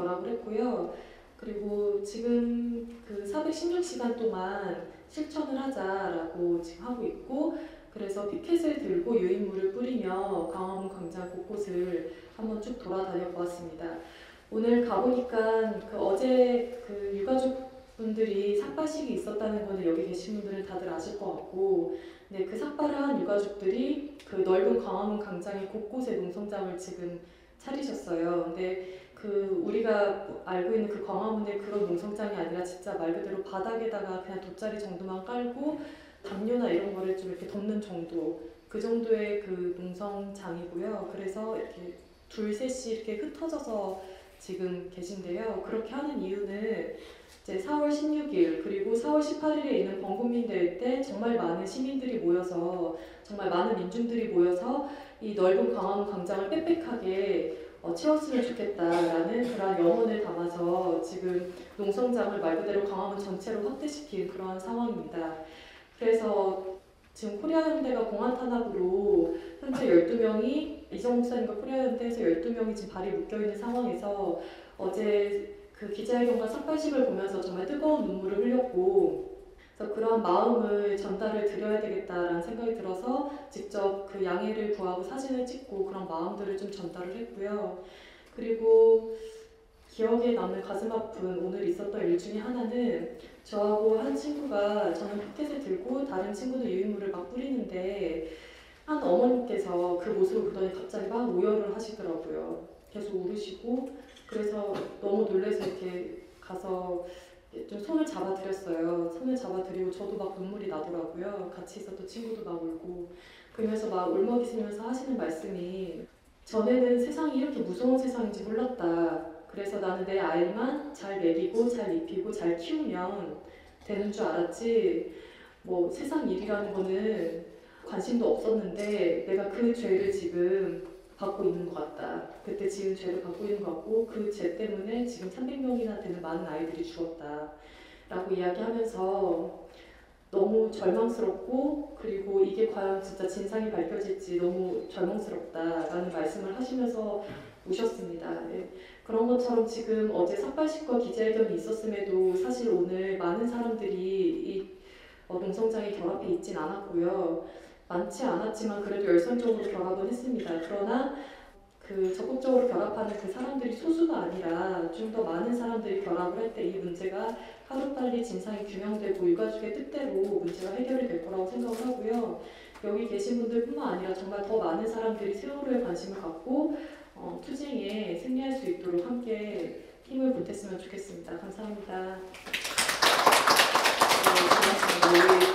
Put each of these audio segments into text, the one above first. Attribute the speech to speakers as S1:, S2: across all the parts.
S1: 결합을 했고요. 그리고 지금 그 416시간 동안 실천을 하자라고 지금 하고 있고 그래서 피켓을 들고 유인물을 뿌리며 광화문 광장 곳곳을 한번 쭉 돌아다녀 보았습니다. 오늘 가보니까 그 어제 그 유가족 분들이 삭발식이 있었다는 거는 여기 계신 분들은 다들 아실 것 같고 네, 그 삭발을 한 유가족들이 그 넓은 광화문 광장의 곳곳에 농성장을 지금 차리셨어요. 근데 그 우리가 알고 있는 그 광화문의 그런 농성장이 아니라 진짜 말 그대로 바닥에다가 그냥 돗자리 정도만 깔고 담요나 이런 거를 좀 이렇게 덮는 정도 그 정도의 그 농성장이고요. 그래서 이렇게 둘 셋이 이렇게 흩어져서 지금 계신데요. 그렇게 하는 이유는 이제 4월 16일 그리고 4월 18일에 있는 범국민 대회 때 정말 많은 시민들이 모여서 정말 많은 민중들이 모여서 이 넓은 광화문 광장을 빽빽하게 어, 채웠으면 좋겠다라는 그런 영혼을 담아서 지금 농성장을 말 그대로 광화문 전체로 확대시킨 그러한 상황입니다. 그래서 지금 코리아연대가 공안 탄압으로 현재 12명이 이정 목사님과 코리아연대에서 12명이 지금 발이 묶여있는 상황에서 어제 그 기자회견과 삭발식을 보면서 정말 뜨거운 눈물을 흘렸고 그래서 그러한 마음을 전달을 드려야 되겠다라는 생각이 들어서 직접 그 양해를 구하고 사진을 찍고 그런 마음들을 좀 전달을 했고요. 그리고 기억에 남는 가슴 아픈 오늘 있었던 일 중에 하나는 저하고 한 친구가 저는 포켓을 들고 다른 친구는 유인물을 막 뿌리는데 한 어머님께서 그 모습을 보더니 갑자기 막 오열을 하시더라고요. 계속 울으시고 그래서 너무 놀래서 이렇게 가서 좀 손을 잡아드렸어요. 손을 잡아드리고 저도 막 눈물이 나더라고요. 같이 있었던 친구도 막 울고 그러면서 막 울먹이시면서 하시는 말씀이 전에는 세상이 이렇게 무서운 세상인지 몰랐다. 그래서 나는 내 아이만 잘 먹이고 잘 입히고 잘 키우면 되는 줄 알았지. 뭐 세상 일이라는 거는 관심도 없었는데 내가 그 죄를 지금 받고 있는 것 같다. 그때 지은 죄를 받고 있는 것 같고 그 죄 때문에 지금 300명이나 되는 많은 아이들이 죽었다. 라고 이야기하면서 너무 절망스럽고 그리고 이게 과연 진짜 진상이 밝혀질지 너무 절망스럽다라는 말씀을 하시면서 오셨습니다. 네. 그런 것처럼 지금 어제 삭발식과 기자회견이 있었음에도 사실 오늘 많은 사람들이 이 어, 농성장에 결합해 있진 않았고요. 많지 않았지만 그래도 열성적으로 결합은 했습니다. 그러나 그 적극적으로 결합하는 그 사람들이 소수가 아니라 좀 더 많은 사람들이 결합을 할 때 이 문제가 하루빨리 진상이 규명되고 유가족의 뜻대로 문제가 해결이 될 거라고 생각을 하고요. 여기 계신 분들뿐만 아니라 정말 더 많은 사람들이 세월호에 관심을 갖고 어, 투쟁에 승리할 수 있도록 함께 힘을 보탰으면 좋겠습니다. 감사합니다.
S2: 네, 고맙습니다.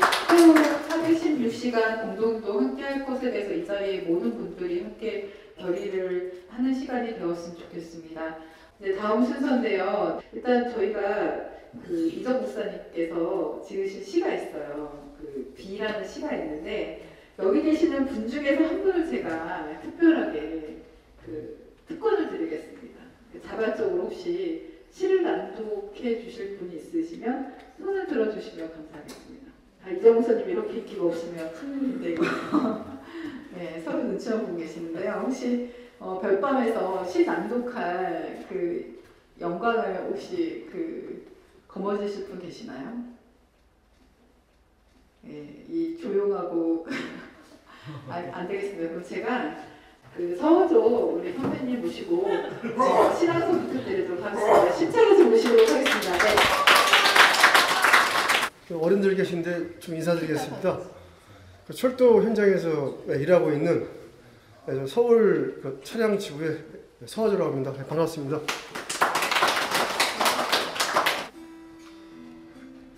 S2: 우리 세월호 416시간 공동도 함께 할 것에 대해서 이 자리에 모든 분들이 함께 결의를 하는 시간이 되었으면 좋겠습니다. 이제 다음 순서인데요. 일단 저희가 그 이정 목사님께서 지으신 시가 있어요. 그 비라는 시가 있는데 여기 계시는 분 중에서 한 분을 제가 특별하게 그 특권을 드리겠습니다. 그 자발적으로 혹시 시를 낭독해 주실 분이 있으시면 손을 들어주시면 감사하겠습니다. 아, 이정 목사님 이렇게 인기가 없으면 큰일인데 이거. 네, 서로 눈치만 보고 계시는데요. 혹시 어, 별밤에서 시 낭독할 그 영광을 혹시 그 거머쥐실 분 계시나요? 예, 이 조용하고 아, 안 되겠습니다. 그럼 제가 그 서호조 우리 선배님 모시고 어, 신앙송 부탁드리도록 하겠습니다. 신창에서 모시도록 하겠습니다. 네.
S3: 어른들 계신데 좀 인사드리겠습니다. 그 철도 현장에서 일하고 있는 서울 그 차량 지구의 서화조라고 합니다. 네, 반갑습니다.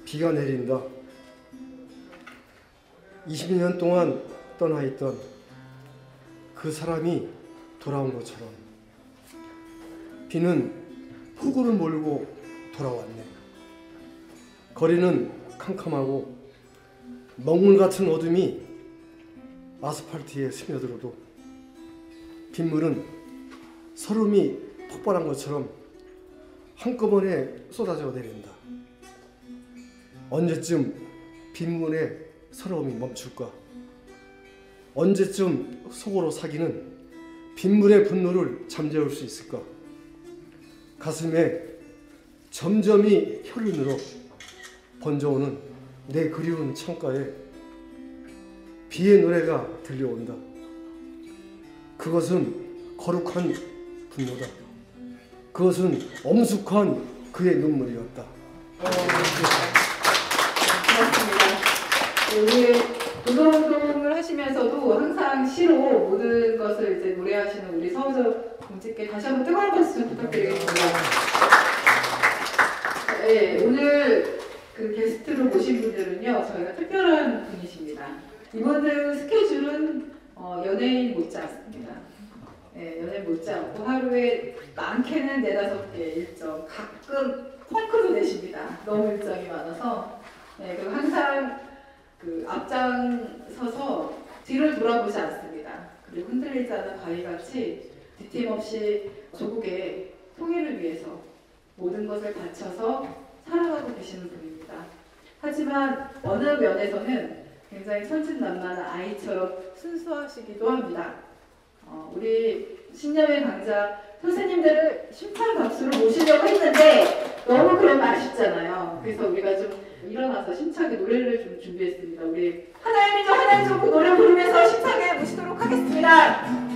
S3: 비가 내린다. 22년 동안 떠나 있던 그 사람이 돌아온 것처럼 비는 폭우를 몰고 돌아왔네. 거리는 캄캄하고 먹물 같은 어둠이 아스팔트에 스며들어도 빗물은 서름이 폭발한 것처럼 한꺼번에 쏟아져 내린다. 언제쯤 빗물의 서러움이 멈출까? 언제쯤 속으로 사기는 빗물의 분노를 잠재울 수 있을까? 가슴에 점점이 혀를 늘어 번져오는 내 그리운 창가에 비의 노래가 들려온다. 그것은 거룩한 분노다. 그것은 엄숙한 그의 눈물이었다.
S2: 우리 노동운동을 하시면서도 항상 시로 모든 것을 이제 노래하시는 우리 서우저 공직께 다시 한번 뜨거운 박수 좀 부탁드리겠습니다. 네, 오늘 그 게스트로 모신 분들은요, 저희가 특별한 분이십니다. 이분들 스케줄은 어, 연예인 못지않습니다. 네, 연예인 못지않고 하루에 많게는 네다섯 개 일정, 가끔 펑크도 내십니다. 너무 일정이 많아서. 네, 그리고 항상 그 앞장 서서 뒤를 돌아보지 않습니다. 그리고 흔들리지 않은 바위같이 뒤팀 없이 조국의 통일을 위해서 모든 것을 바쳐서 살아가고 계시는 분입니다. 하지만 어느 면에서는 굉장히 천진난만한 아이처럼 순수하시기도 합니다. 어, 우리 신념의 강자 선생님들을 심판 박수를 모시려고 했는데 너무 그러면 아쉽잖아요. 그래서 우리가 좀 일어나서 심차게 노래를 좀 준비했습니다. 우리 하나의 민족 하나의 조국 노래 부르면서 심차게 모시도록 하겠습니다.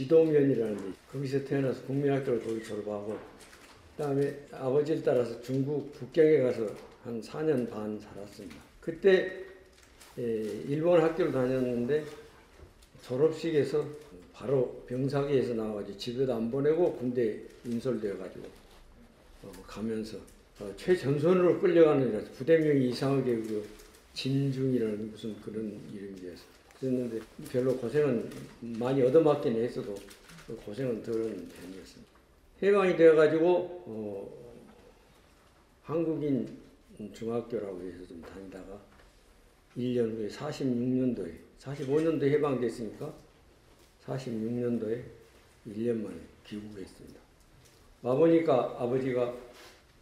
S4: 지도면이라는 데 거기서 태어나서 국민학교를 거기 졸업하고 그다음에 아버지를 따라서 중국 북경에 가서 한 4년 반 살았습니다. 그때 에, 일본 학교를 다녔는데 졸업식에서 바로 병사기에서 나와가지고 집에도 안 보내고 군대 인솔되어가지고 어, 가면서 어, 최전선으로 끌려가는 부대명이 이상하게 그 진중이라는 무슨 그런 이름이었어 요. 그랬는데 별로 고생은 많이 얻어맞긴 했어도 그 고생은 덜은 편이었습니다. 해방이 되어가지고 어, 한국인 중학교라고 해서 좀 다니다가 1년 후에 46년도에 45년도에 해방됐으니까 46년도에 1년 만에 귀국했습니다. 와보니까 아버지가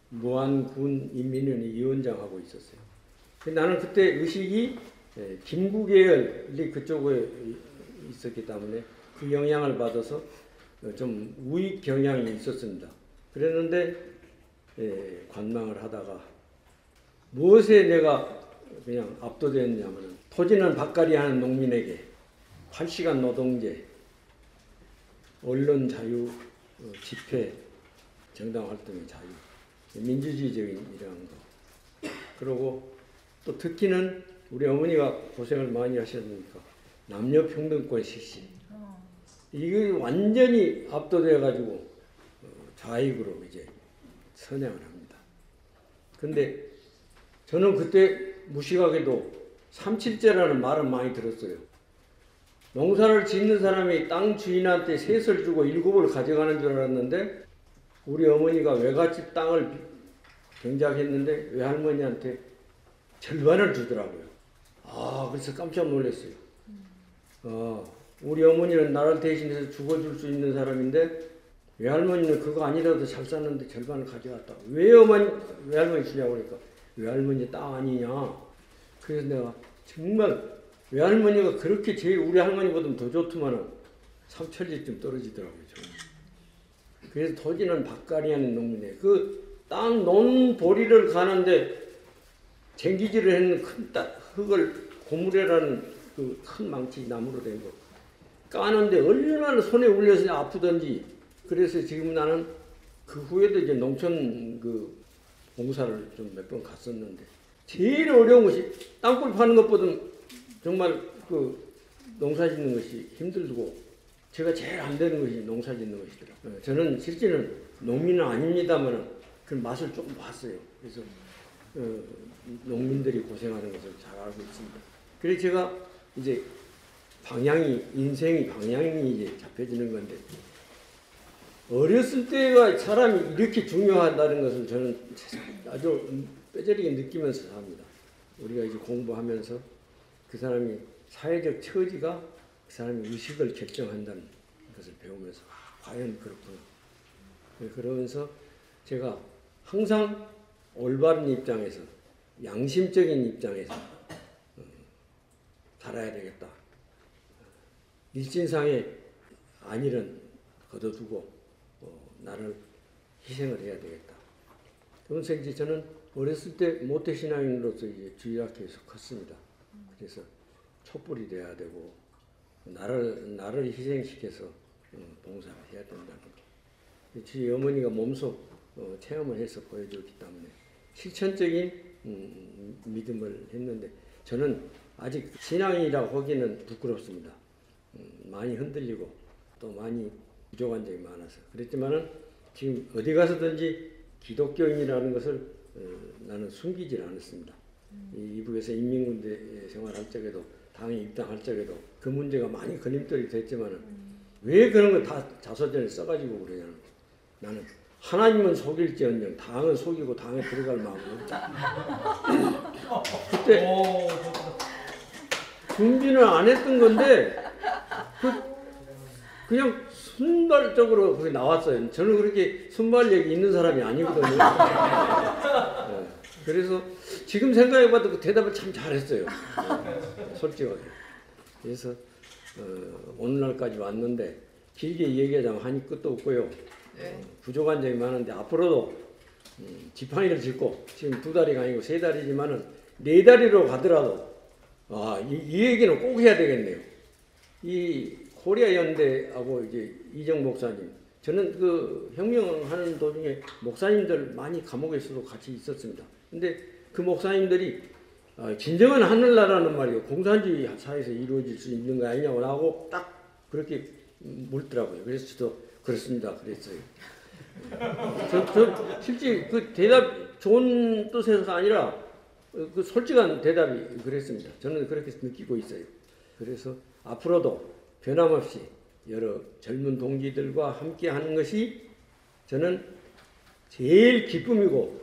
S4: 무안군 인민위원회 위원장하고 있었어요. 나는 그때 의식이 예, 김구 계열이 그쪽에 있었기 때문에 그 영향을 받아서 좀 우익 경향이 있었습니다. 그랬는데 예, 관망을 하다가 무엇에 내가 그냥 압도되었냐면 토지는 밭갈이 하는 농민에게 8시간 노동제 언론 자유, 어, 집회, 정당 활동의 자유, 민주주의적인 이러한 거. 그리고 또 특히는 우리 어머니가 고생을 많이 하셨으니까 남녀 평등권 실시. 이게 완전히 압도돼 가지고 어, 좌익으로 이제 선양을 합니다. 근데 저는 그때 무식하게도 삼칠제라는 말은 많이 들었어요. 농사를 짓는 사람이 땅 주인한테 셋을 주고 일곱을 가져가는 줄 알았는데 우리 어머니가 외갓집 땅을 경작했는데 외할머니한테 절반을 주더라고요. 아, 그래서 깜짝 놀랐어요. 어, 우리 어머니는 나를 대신해서 죽어줄 수 있는 사람인데 외할머니는 그거 아니라도 잘 샀는데 절반을 가져갔다. 왜 어머니, 외할머니 주냐고 그러니까 외할머니 땅 아니냐. 그래서 내가 정말 외할머니가 그렇게 제일 우리 할머니보다 더 좋더만은 삼천리쯤 떨어지더라고요. 저는. 그래서 토지는 박가리하는 농민에 그땅 논보리를 가는데 쟁기질을 했는 큰 따, 흙을 고무래라는 그 큰 망치 나무로 된 거 까는데 얼마나 손에 울려서 아프던지 그래서 지금 나는 그 후에도 이제 농촌 그 봉사를 좀 몇 번 갔었는데 제일 어려운 것이 땅굴 파는 것보다 정말 그 농사 짓는 것이 힘들고 제가 제일 안 되는 것이 농사 짓는 것이더라고요. 어, 저는 실제는 농민은 아닙니다만 그 맛을 조금 봤어요. 그래서 어, 농민들이 고생하는 것을 잘 알고 있습니다. 그래서 제가 이제 방향이 인생이 방향이 이제 잡혀지는 건데 어렸을 때가 사람이 이렇게 중요하다는 것을 저는 아주 뼈저리게 느끼면서 삽니다. 우리가 이제 공부하면서 그 사람이 사회적 처지가 그 사람의 의식을 결정한다는 것을 배우면서 아, 과연 그렇구나. 네, 그러면서 제가 항상 올바른 입장에서 양심적인 입장에서 어, 살아야 되겠다. 일진상의 안일은 거둬두고 어, 나를 희생을 해야 되겠다. 그러면서 이제 저는 어렸을 때 모태신앙인으로서 주일학교에서 컸습니다. 그래서 촛불이 돼야 되고 나를 나를 희생시켜서 어, 봉사를 해야 된다는 거. 저희 어머니가 몸소 어, 체험을 해서 보여줬기 때문에 실천적인 음, 믿음을 했는데 저는 아직 신앙이라고 하기는 부끄럽습니다. 음, 많이 흔들리고 또 많이 부족한 점이 많아서 그랬지만은 지금 어디 가서든지 기독교인이라는 것을 어, 나는 숨기질 않았습니다. 이 이북에서 인민군대 생활할 적에도 당에 입당할 적에도 그 문제가 많이 걸림돌이 됐지만은 왜 그런 걸다 자서전에 써가지고 그러냐는 나는 하나님은 속일지언정 당은 속이고 당에 들어갈 마음은 없다. 그때 준비는 안 했던 건데 그 그냥 순발적으로 그게 나왔어요. 저는 그렇게 순발력이 있는 사람이 아니거든요. 네. 그래서 지금 생각해봐도 그 대답을 참 잘했어요. 네. 솔직하게. 그래서 어, 오늘날까지 왔는데 길게 얘기하자면 한이 끝도 없고요.
S2: 네.
S4: 부족한 점이 많은데 앞으로도 음, 지팡이를 짚고 지금 두 다리가 아니고 세 다리지만은 네 다리로 가더라도 아, 이, 이 얘기는 꼭 해야 되겠네요. 이 코리아 연대하고 이제 이정 목사님 저는 그 혁명하는 도중에 목사님들 많이 감옥에서도 같이 있었습니다. 근데 그 목사님들이 아, 진정한 하늘나라는 말이요 공산주의 사회에서 이루어질 수 있는 거 아니냐고 딱 그렇게 묻더라고요. 그래서 저도 그렇습니다. 그랬어요. 저, 저 실제 그 대답 좋은 뜻에서가 아니라 어, 그 솔직한 대답이 그랬습니다. 저는 그렇게 느끼고 있어요. 그래서 앞으로도 변함없이 여러 젊은 동지들과 함께 하는 것이 저는 제일 기쁨이고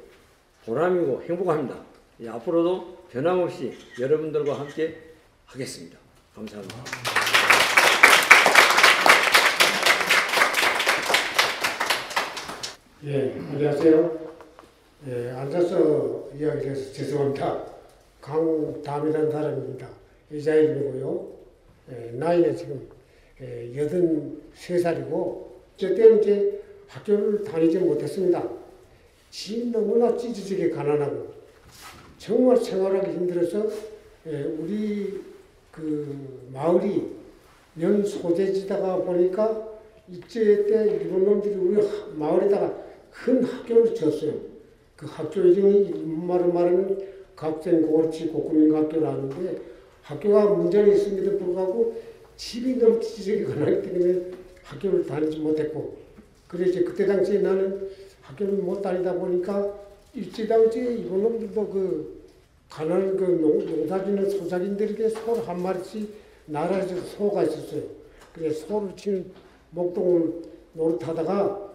S4: 보람이고 행복합니다. 예, 앞으로도 변함없이 여러분들과 함께 하겠습니다. 감사합니다.
S5: 예, 안녕하세요. 예, 앉아서 이야기를 해서 죄송합니다. 강담이라는 사람입니다. 이자일이고요. 예, 나이는 지금 예, 83살이고, 저때는 이제 학교를 다니지 못했습니다. 집 너무나 찌질하게 가난하고, 정말 생활하기 힘들어서, 예, 우리 그 마을이 면 소재지다가 보니까 일제 때 일본 놈들이 우리 하- 마을에다가 큰 학교를 지었어요. 그 학교 이름이 말로 말하면 갑생 고치 고구민학교라는데 학교가 문제가 있음에도 불구하고 집이 너무 지적이 나기 때문에 학교를 다니지 못했고 그래서 그때 당시에 나는 학교를 못 다니다 보니까 일제 당시에 일본 놈들도 그 가난한 그 농, 농사짓는 소작인들에게 소 한 마리씩 나라에서 소가 있었어요. 그래서 소를 치는 목동을 노릇하다가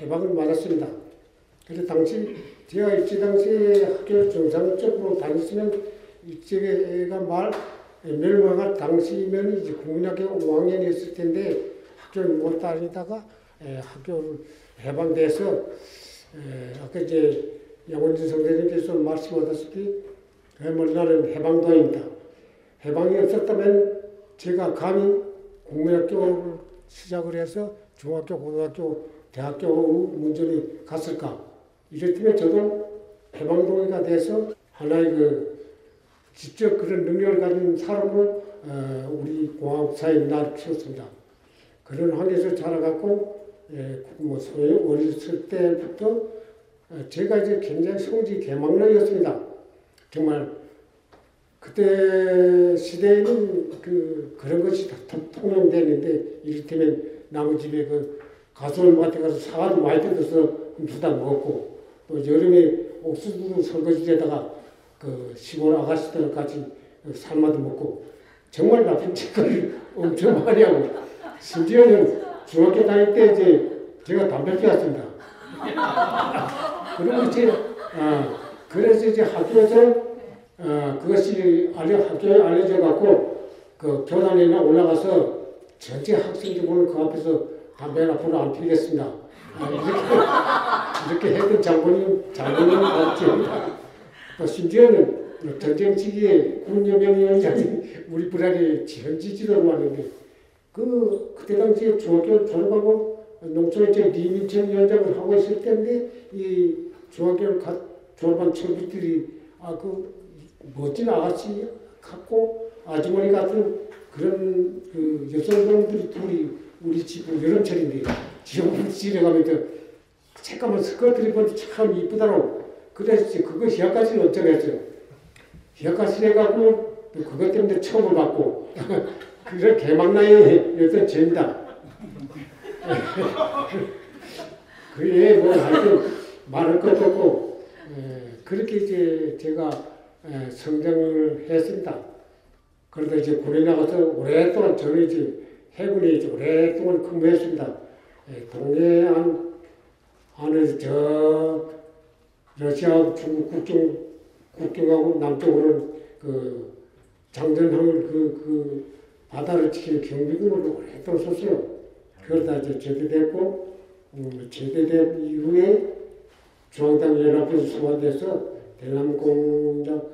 S5: 해방을 맞았습니다. 그래서 당시 제가 일제 당시에 학교를 정상적으로 다녔으면 일제가 말 멸망할 당시면 이제 국민학교 5학년이었을 텐데 학교를 못 다니다가 에, 학교를 해방돼서 에, 아까 이제 양원진 선생님께서 말씀하셨다시피 그야말로 나는 해방도입니다. 해방이 없었다면 제가 감히 국민학교를 시작을 해서 중학교, 고등학교, 대학교 문전이 갔을까? 이랬으면 저도 해방동의가 돼서 하나의 그 직접 그런 능력을 가진 사람으로 어, 우리 공화국사에 나를 키웠습니다. 그런 환경에서 자라갖고 예, 뭐 소위 어렸을 때부터 어, 제가 이제 굉장히 성지 개망락이었습니다. 정말 그때 시대에는 그 그런 것이 다 통- 통용되는데 이를테면 나무 집에 그 가수원 밭에 가서 사과도 많이 뜯어서 훔치다 먹었고 또 여름에 옥수수 설거지에다가 그 시골 아가씨들 같이 삶아도 먹고 정말 나쁜 짓거리를 엄청 많이 하고 심지어는 중학교 다닐 때 이제 제가 담배 피웠습니다. 그리고 이제 아, 그래서 이제 학교에서 어, 그것이 알려, 학교에 알려져 갖고 그 교단에 올라가서 전체 학생들 보는 그 앞에서 담배는 앞으로 안 피겠습니다. 아, 이렇게 이렇게 했던 장본인 장본인 같습니다. 또 심지어는 전쟁 시기에 군여명위원장이 우리 부락에 지원지지도로 왔는데 그 그때 당시에 중학교 졸업하고 농촌에 제 리민천 위원장을 하고 있을 때인데 이 중학교를 가, 졸업한 친구들이 아 그 멋진 아가씨 같고 아주머니 같은 그런 그 여성분들이 둘이 우리 집을 여름철인데 지옥을 지내가면서 잠깐만 스커트를 입었는데 참 그래서 이제 그거 희약까지는 어쩌겠어요 희약까지 해갖고 또 그것 때문에 처음을 받고 그런 개망나의 어떤 죄입니다 그에 뭐 하여튼 말할 것도 없고 에, 그렇게 이제 제가 에, 성장을 했습니다. 그러다 이제 군에 나가서 오랫동안 저는 이제 해군에 이제 오랫동안 근무했습니다. 에, 동해안 안에 저 러시아 중국 국경 국경하고 남쪽으로는 그 장전함을 그, 그 바다를 지키는 경비군으로 오랫동안 썼어요. 그러다 이제 제대됐고 음, 제대된 이후에 중앙당 연합에서 소환돼서 대남공작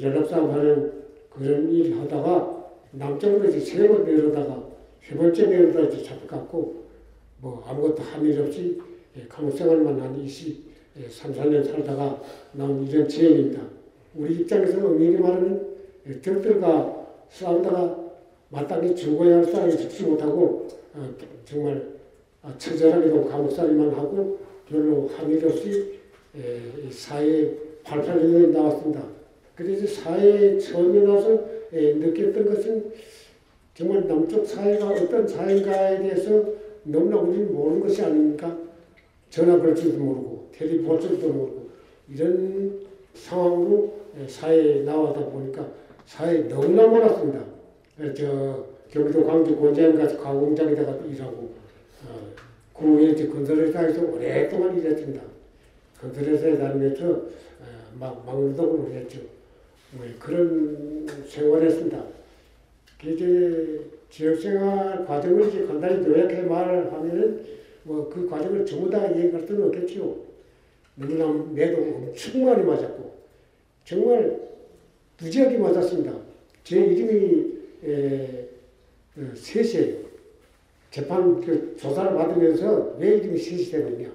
S5: 연합사업하는 그런 일 하다가 남쪽으로 이제 세번 내려다가 세 번째 내려다 이제 잡혀갔고 뭐 아무것도 한 일 없이 예, 감옥생활만 한 23, 4년 살다가 나온 이런 죄입니다. 우리 입장에서 엄밀히 말하면 예, 적들과 싸우다가 마땅히 죽어야 할 사람이 죽지 못하고 어, 정말 아, 처절하게도 감옥살이만 하고 별로 한 일 없이 에, 이 사회에 88년에 나왔습니다. 그래서 사회에 처음에 나서 에, 느꼈던 것은 정말 남쪽 사회가 어떤 사회인가에 대해서 너무나 우리는 모르는 것이 아닙니까? 전화 걸 줄도 모르고 텔레비 볼 줄도 모르고 이런 상황으로 에, 사회에 나와다 보니까 사회에 너무나 몰랐습니다. 에, 저 경기도 광주 곤장 가서 가공장에다가 일하고 어, 이제 건설회사에서 오랫동안 일했습니다. 건설회사에 다니면서 어, 막 막노동을 했죠. 뭐 그런 생활했습니다. 그 이제 지역생활 과정을 이제 간단히 요약해 말하면은 뭐 그 과정을 전부 다 얘기할 수는 없겠지요. 너무나 매도 엄청 많이 맞았고 정말 무지하게 맞았습니다. 제 이름이 에, 어, 셋이에요. 재판 그 조사를 받으면서 왜 이름이 셋이 되느냐.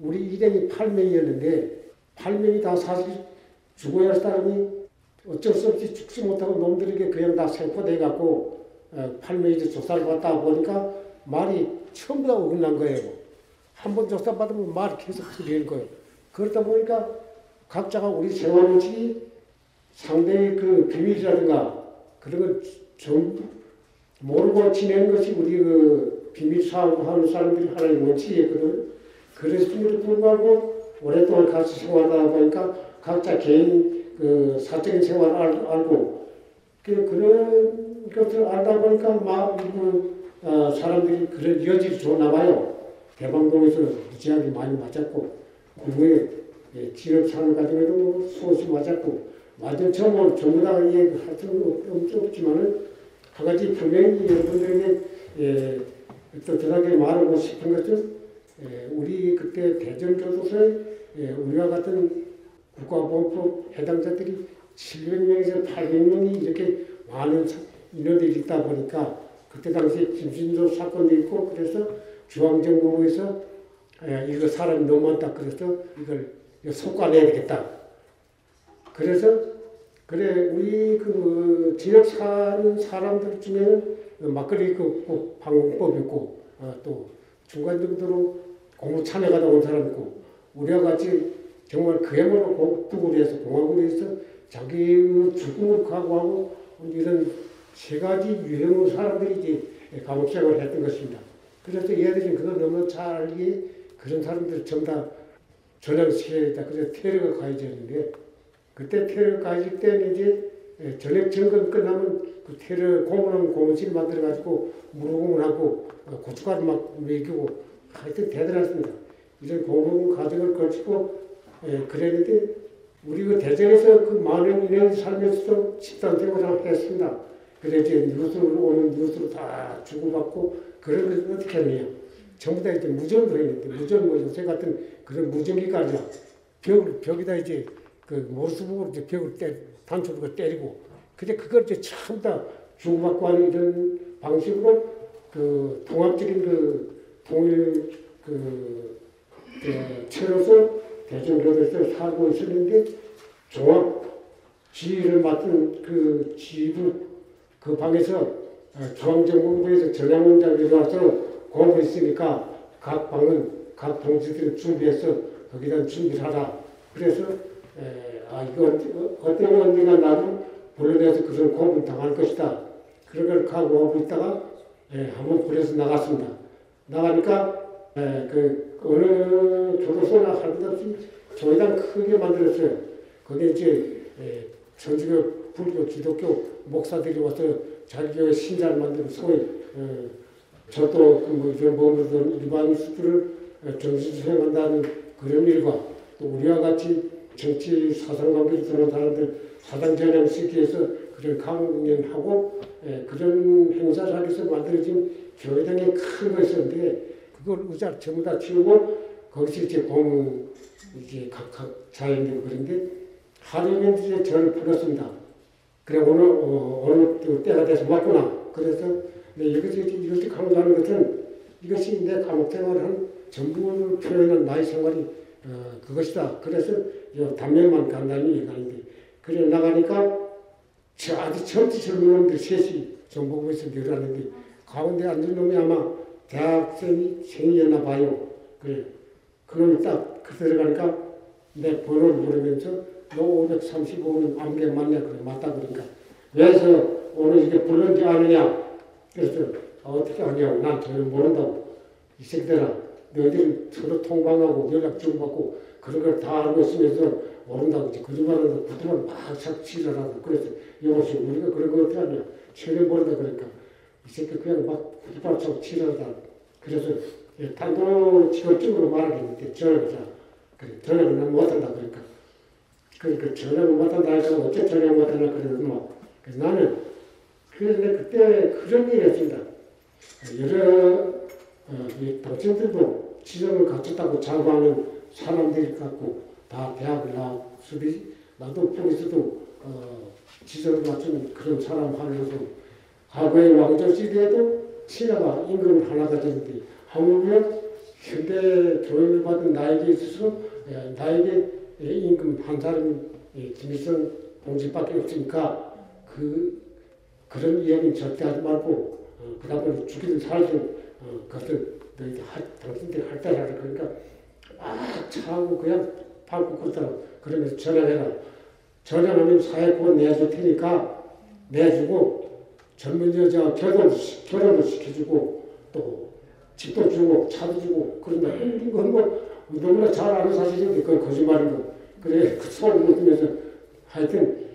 S5: 우리 일행이 8명이었는데 8명이 다 사실 죽어야 할 사람이 어쩔 수 없이 죽지 못하고 놈들에게 그냥 다 생포돼 갖고 어, 8명이 조사를 받다 보니까 말이 전부 다 어긋난 거예요. 한 번 조사받으면 말이 계속 들리는 거예요. 그러다 보니까 각자가 우리 생활인식이 상대의 그 비밀이라든가 그런 걸좀 모르고 지내는 것이 우리 그 비밀 사업하는 사람들이 하나의 원칙이거든. 그랬음에도 불구하고 오랫동안 같이 생활하다 보니까 각자 개인 그 사적인 생활을 알, 알고 그 그런 것을 알다 보니까 막 일부 어, 사람들이 그런 여지를 줬나 봐요. 대방동에서 무지하게 많이 맞았고 공무에 예, 지역 사는 과정에도 수없이 맞았고 맞은 처음으로 전부 다 수는 없- 없지만은 한 가지 분명히 여러분들에게 예, 또들하게 말하고 싶은 것은 예, 우리 그때 대전교도소에 예, 우리와 같은 국가보안법 해당자들이 700명에서 800명이 이렇게 많은 사- 인원들이 있다 보니까 그때 당시에 김신조 사건도 있고 그래서 중앙정부에서 예, 이거 사람이 너무 많다 그래서 이걸 속아내야 되겠다. 그래서 그래 우리 그 지역 사는 사람들 중에는 막걸리 그 방공법 있고 어, 또 중간 정도로 공무 참여하다 온 사람 있고 우리와 같이 정말 그야말로 공화국을 위해서 자기의 죽음을 각오하고 이런 세 가지 유형의 사람들이 이제 감옥 생활을 했던 것입니다. 그래서 얘들이 그걸 너무 잘 알기에 그런 사람들 전부 다 전향시켜야 다 그래서 테러가 가해졌는데 그때 테러 가해질 때는 이제 예, 전액 점검 끝나면 그 테러 고문하면 고문실 만들어가지고 무료고문하고 어, 고춧가루 막 먹이고 하여튼 대단했습니다. 이런 고문 과정을 거치고 예, 그랬는데 우리 그 대전에서 그 많은 인연 살면서도 집단 생활을 했습니다. 그래 이제 뉴스로 오는 뉴스로 다 주고받고 그런 것을 어떻게 하느냐. 전부 다 이제 무전으로 했는데 무전 뭐 요새 같은 그런 무전기가 아니라 벽을 벽에다 이제 그 모수부으로 이제 벽을 때 단추로 때리고 근데 그걸 이제 전부 다 주고받고 하는 이런 방식으로 그 통합적인 그 통일 그, 그 채로서 대전교도에서 살고 있었는데 종합 지휘를 맡은 그 지휘부 그 방에서 어, 중앙정보부에서 전략원장이 와서 공부 있으니까 각 방은 각 동지들 준비해서 거기다 준비를 하라. 그래서 에, 아 이거 어- 어떤 언니가 나도 불러내서 그런 공부 당할 것이다. 그런 걸 각오하고 있다가 에, 한번 불려서 나갔습니다. 나가니까 에, 그 어느 교도소나 할것 없이 조회당 크게 만들었어요. 거기 이제 에, 전주교 불교 기독교 목사들이 와서 자기의 신자를 만들고 소위 어, 저도 그뭐 이런 머무르던 일반 수들을 정신 수행한다는 그런 일과 또 우리와 같이 정치 사상관계를 두는 사람들 사당 전향시키기 위해서 그런 강연하고 예, 그런 행사를 하기 위해서 만들어진 교회당의 큰 것이었는데 그걸 의자 전부 다 치우고 거기서 이제 공무 이제 각각 자연되고 그런데 하루면 이제 저를 불렀습니다. 그래 오늘 어, 오늘 또 때가 돼서 왔구나. 그래서 네, 이것이 이것이 강조하는 것은 이것이 내 감옥 생활을 한 전부를 표현한 나의 생활이 어, 그것이다. 그래서 요 단면만 간단히 얘기하는데 그래 나가니까 저 아주 젊지 젊은 놈들 셋이 정보부에서 늘어났는데 가운데 앉은 놈이 아마 대학생이 생이었나 봐요. 그래. 그놈이 딱그 들어가니까 내 번호를 물으면서 너 535는 암개 맞냐? 그래. 맞다 그러니까. 왜서 오늘 이게 불렀지 않느냐? 그래서 아, 어떻게 하냐고 난 전혀 모른다고. 이 새끼들아 너희들은 서로 통방하고 연락 주고받고 그런 걸 다 알고 있으면서 모른다고 거짓말하면서 구두만 막착 치더라고 그래서 여보시 우리가 그런 거 어떻게 하냐. 전혀 모른다 그러니까 이 새끼 그냥 막착 치더라 그래서 예, 단도직입적으로 말하겠는데 전화를 자 그래 전화를 난 못한다 그러니까 그러니까 전화를 못한다 하니까 어째 전화 못하나 그래서 뭐 그래서 나는 그래서 내가 그때 그런 얘기 했습니다. 여러 어, 이 당신들도 지성을 갖췄다고 자부하는 사람들이 갖고 다 대학을 나왔으니 나도 포기서도 어, 지성을 갖춘 그런 사람 하면서 과거의 왕조 시대에도 신하가 임금 하나가 되는데 하물며 현대 교육을 받은 나에게 있어서 예, 나에게 예, 임금 한 사람 예, 김일성 동지밖에 없으니까 그 그런 이야기는 절대 하지 말고 어, 그 다음에 그 죽이든 살든 어, 그것을 너희들 할, 당신들이 할 때라 그러니까 아 차고 그냥 밟고 걷더라. 그러면서 전화해라. 전화하면 사회 곧 내줄 테니까 내주고 젊은 여자 결혼 결혼을 시켜주고 또 집도 주고 차도 주고 그런다. 이건 뭐 너무나 잘 아는 사실인데 그건 거짓말인 거. 그래 그 소리 들으면서 하여튼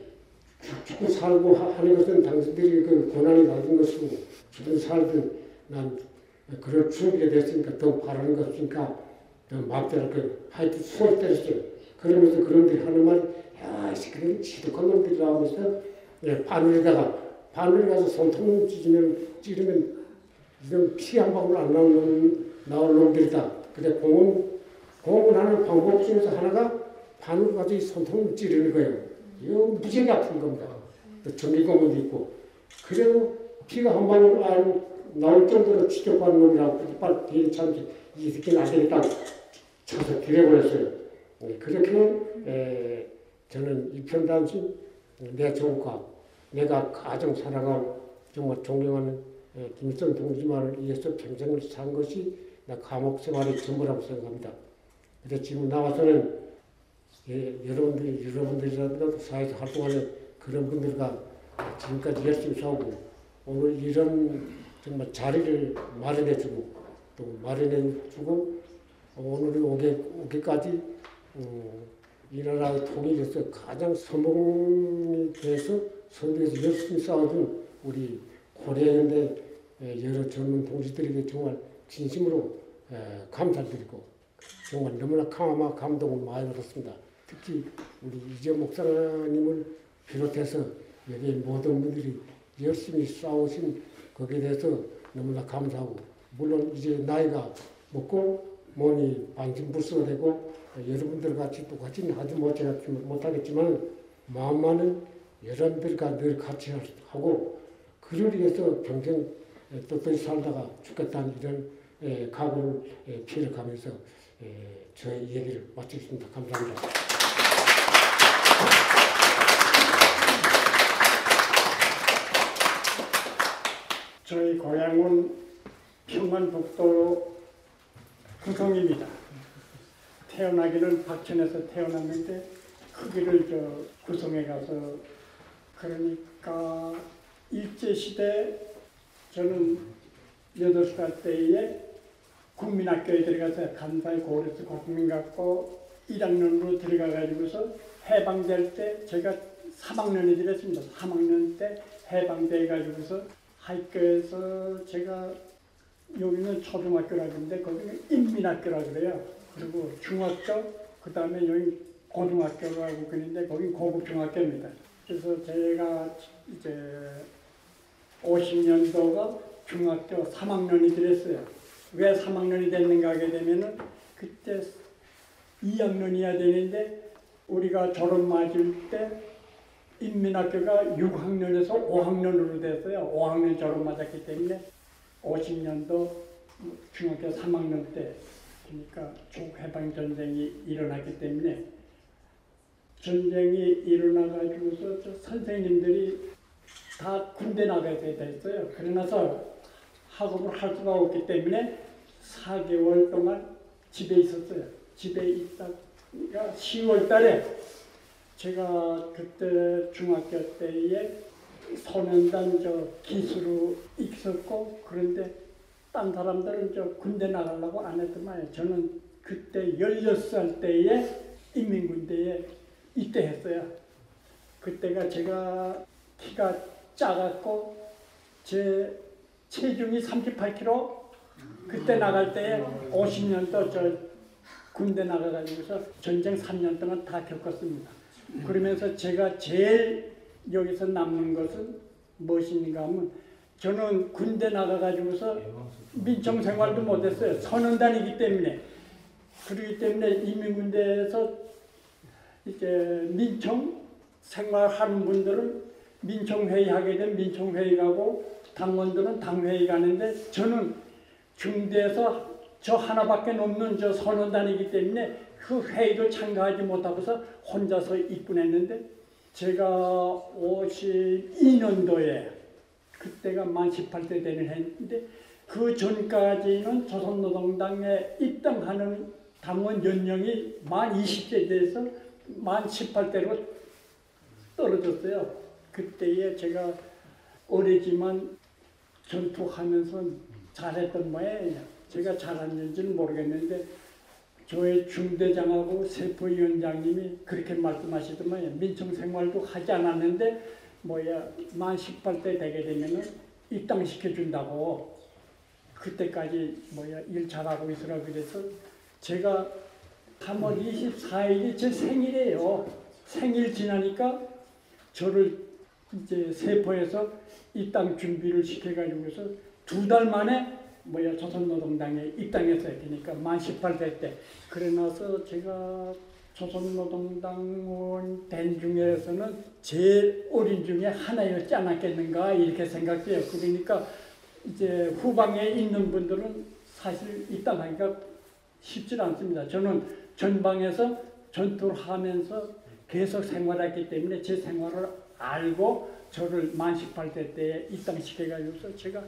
S5: 죽고 살고 하- 하는 것은 당신들이 그 고난이 받은 것이고 죽든 살든 난 그런 추억이 됐으니까 더 바라는 것 없으니까 더 마음대로 그 하여튼 수업 때렸어요. 그러면서 그런들이 하는 말이 야, 이 새끼들은 지독한 놈들이라 하면서 예, 바늘에다가 바늘에 가서 손톱 찢으면 찌르면 이런 피 한 방울 안 나오는 놈- 나올 놈들이다. 근데 공은 공은 하는 방법 중에서 하나가 바늘 가지고 이 손톱을 찌르는 거예요. 이거 무지하게 아픈 겁니다. 또 전기고문도 있고. 그래도 피가 한 방울 안 나올 정도로 지적받는 놈이라고 빨리 참지 이 새끼는 안 되겠다 쳐서 들여버렸어요. 네, 그렇게 에, 저는 이편단심 내 조카 내가 가장 사랑하고 정말 존경하는 에, 김일성 동지만을 위해서 평생을 산 것이 나 감옥 생활의 전부라고 생각합니다. 그래서 지금 나와서는 예, 여러분들이 여러분들이라도 사회에서 활동하는 그런 분들과 지금까지 열심히 싸우고 오늘 이런 정말 자리를 마련해주고 또 마련해주고 오늘 오게 오기까지 음, 이 나라의 통일에서 가장 선봉이 돼서 선두에서 열심히 싸워준 우리 에, 여러 젊은 동지들에게 정말 진심으로 에, 감사드리고 정말 너무나 감화 감동을 많이 받았습니다. 특히 우리 이재 목사님을 비롯해서 여기 모든 분들이 열심히 싸우신 거기에 대해서 너무나 감사하고 물론 이제 나이가 먹고 몸이 반신불수가 되고 여러분들 같이 똑같이 하지 못하겠- 못하겠지만 마음만은 여러분들과 늘 같이 하고 그를 위해서 평생 떳떳이 살다가 죽겠다는 이런 에, 각오를 에, 피력하면서 에, 저의 얘기를 마치겠습니다. 감사합니다.
S6: 저희 고향은 평안북도 구성입니다. 태어나기는 박천에서 태어났는데 크기를 저 구성에 가서 그러니까 일제시대 저는 여덟 살 때에 국민학교에 들어가서 간사이 고려서 국민학교 1학년으로 들어가가지고서 해방될 때 제가 3학년이 되었습니다. 3학년 때 해방돼 가지고서 학교에서 제가 여기는 초등학교라고 하는데 거기는 인민학교라고 그래요. 그리고 중학교 그 다음에 여기 고등학교라고 그러는데 거긴 고급 중학교입니다. 그래서 제가 이제 50년도가 중학교 3학년이 됐어요. 왜 3학년이 됐는가 하게 되면은 그때 2학년이어야 되는데 우리가 졸업 맞을 때 인민학교가 6학년에서 5학년으로 됐어요. 5학년 졸업 맞았기 때문에 50년도 중학교 3학년 때 그러니까 조해방 전쟁이 일어났기 때문에 전쟁이 일어나 가지고서 저 선생님들이 다 군대 나가야 됐어요. 그러나서 학업을 할 수가 없기 때문에 4개월 동안 집에 있었어요. 집에 있다가 10월 달에 제가 그때 중학교 때에 소년단 저 기수로 있었고 그런데 딴 사람들은 저 군대 나가려고 안 했더만 저는 그때 16살 때에 인민군대에 입대했어요. 그때가 제가 키가 작았고 제 체중이 38kg 그때 나갈 때에 50년도 저 군대 나가가지고서 전쟁 3년 동안 다 겪었습니다. 그러면서 제가 제일 여기서 남는 것은 무엇인가 하면 저는 군대 나가가지고서 민청 생활도 못했어요. 선언단이기 때문에. 그렇기 때문에 이민군대에서 이제 민청 생활하는 분들은 민청회의 하게 되면 민청회의 가고 당원들은 당회의 가는데 저는 중대에서 저 하나밖에 없는 저 선언단이기 때문에 그 회의도 참가하지 못하고서 혼자서 입군했는데 제가 52년도에 그때가 만 18대 되는 해인데 그 전까지는 조선노동당에 입당하는 당원 연령이 만 20세 돼서 만 18대로 떨어졌어요. 그때에 제가 어리지만 전투하면서 잘했던 모양이에요. 제가 잘했는지는 모르겠는데 저의 중대장하고 세포위원장님이 그렇게 말씀하시더만요. 민청 생활도 하지 않았는데 뭐야 만 18대 되게 되면은 입당시켜 준다고 그때까지 뭐야 일 잘하고 있으라 그래서 제가 3월 24일이 제 생일이에요. 생일 지나니까 저를 이제 세포에서 입당 준비를 시켜가지고서 두 달 만에 뭐야 조선노동당에 입당했어요. 그러니까 만 18대 때. 그래 나서 제가 조선노동당원 된 중에서는 제일 어린 중에 하나였지 않았겠는가 이렇게 생각해요. 그러니까 이제 후방에 있는 분들은 사실 입당하기가 쉽지 않습니다. 저는 전방에서 전투를 하면서 계속 생활했기 때문에 제 생활을 알고 저를 만 18대 때에 입당시켜가지고서 제가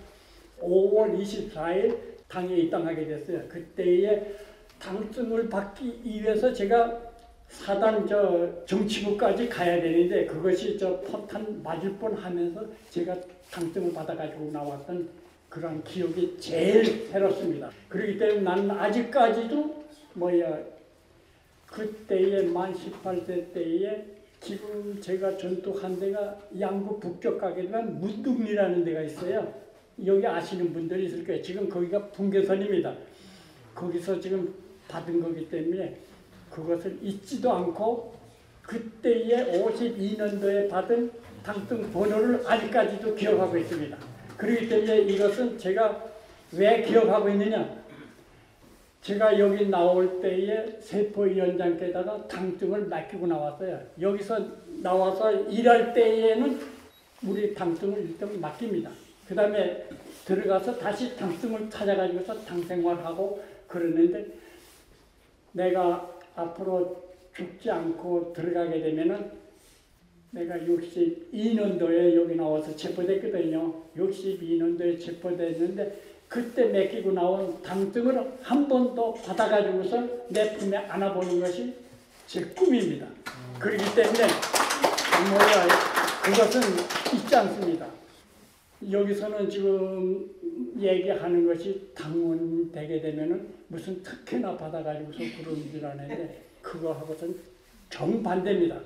S6: 5월 24일 당에 입당하게 됐어요. 그때에 당증을 받기 위해서 제가 사단 저 정치부까지 가야 되는데 그것이 저 포탄 맞을 뻔 하면서 제가 당증을 받아가지고 나왔던 그런 기억이 제일 새롭습니다. 그렇기 때문에 나는 아직까지도 뭐야 그때의 만 18세 때에 지금 제가 전투한 데가 양구 북쪽 가게 되면 문둥리라는 데가 있어요. 여기 아시는 분들이 있을 거예요. 지금 거기가 분계선입니다. 거기서 지금 받은 거기 때문에 그것을 잊지도 않고 그때의 52년도에 받은 당등 번호를 아직까지도 기억하고 있습니다. 그렇기 때문에 이것은 제가 왜 기억하고 있느냐? 제가 여기 나올 때에 세포위원장께다가 당증을 맡기고 나왔어요. 여기서 나와서 일할 때에는 우리 당증을 일단 맡깁니다. 그 다음에 들어가서 다시 당증을 찾아가지고서 당생활하고 그러는데 내가 앞으로 죽지 않고 들어가게 되면은 내가 62년도에 여기 나와서 체포됐거든요. 62년도에 체포됐는데 그때 맡기고 나온 당증을 한번더 받아가지고서 내 품에 안아보는 것이 제 꿈입니다. 그렇기 때문에 뭐야 그것은 있지 않습니다. 여기서는 지금 얘기하는 것이 당원 되게 되면은 무슨 특혜나 받아가지고서 그런 줄 아는데 그거하고는 정반대입니다.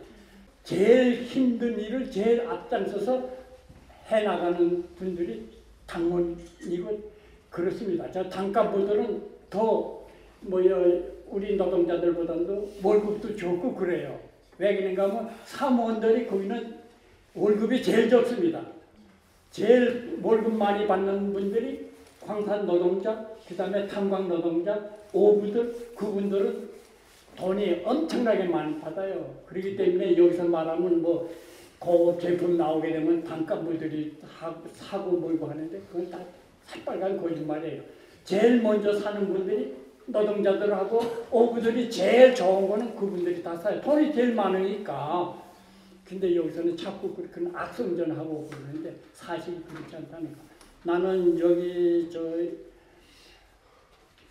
S6: 제일 힘든 일을 제일 앞장서서 해나가는 분들이 당원이고 그렇습니다. 저 단가보들은 더 뭐야 우리 노동자들보다도 월급도 좋고 그래요. 왜 그런가 하면 사무원들이 거기는 월급이 제일 좋습니다. 제일 월급 많이 받는 분들이 광산 노동자, 그 다음에 탄광 노동자, 오부들, 그분들은 돈이 엄청나게 많이 받아요. 그렇기 때문에 여기서 말하면 뭐, 그 제품 나오게 되면 단가 물들이 사고 몰고 하는데 그건 다 새빨간 거짓말이에요. 제일 먼저 사는 분들이 노동자들하고 오부들이 제일 좋은 거는 그분들이 다 사요. 돈이 제일 많으니까. 근데 여기서는 자꾸 그렇게 악성전하고 그러는데 사실이 그렇지 않다는 거. 나는 여기 저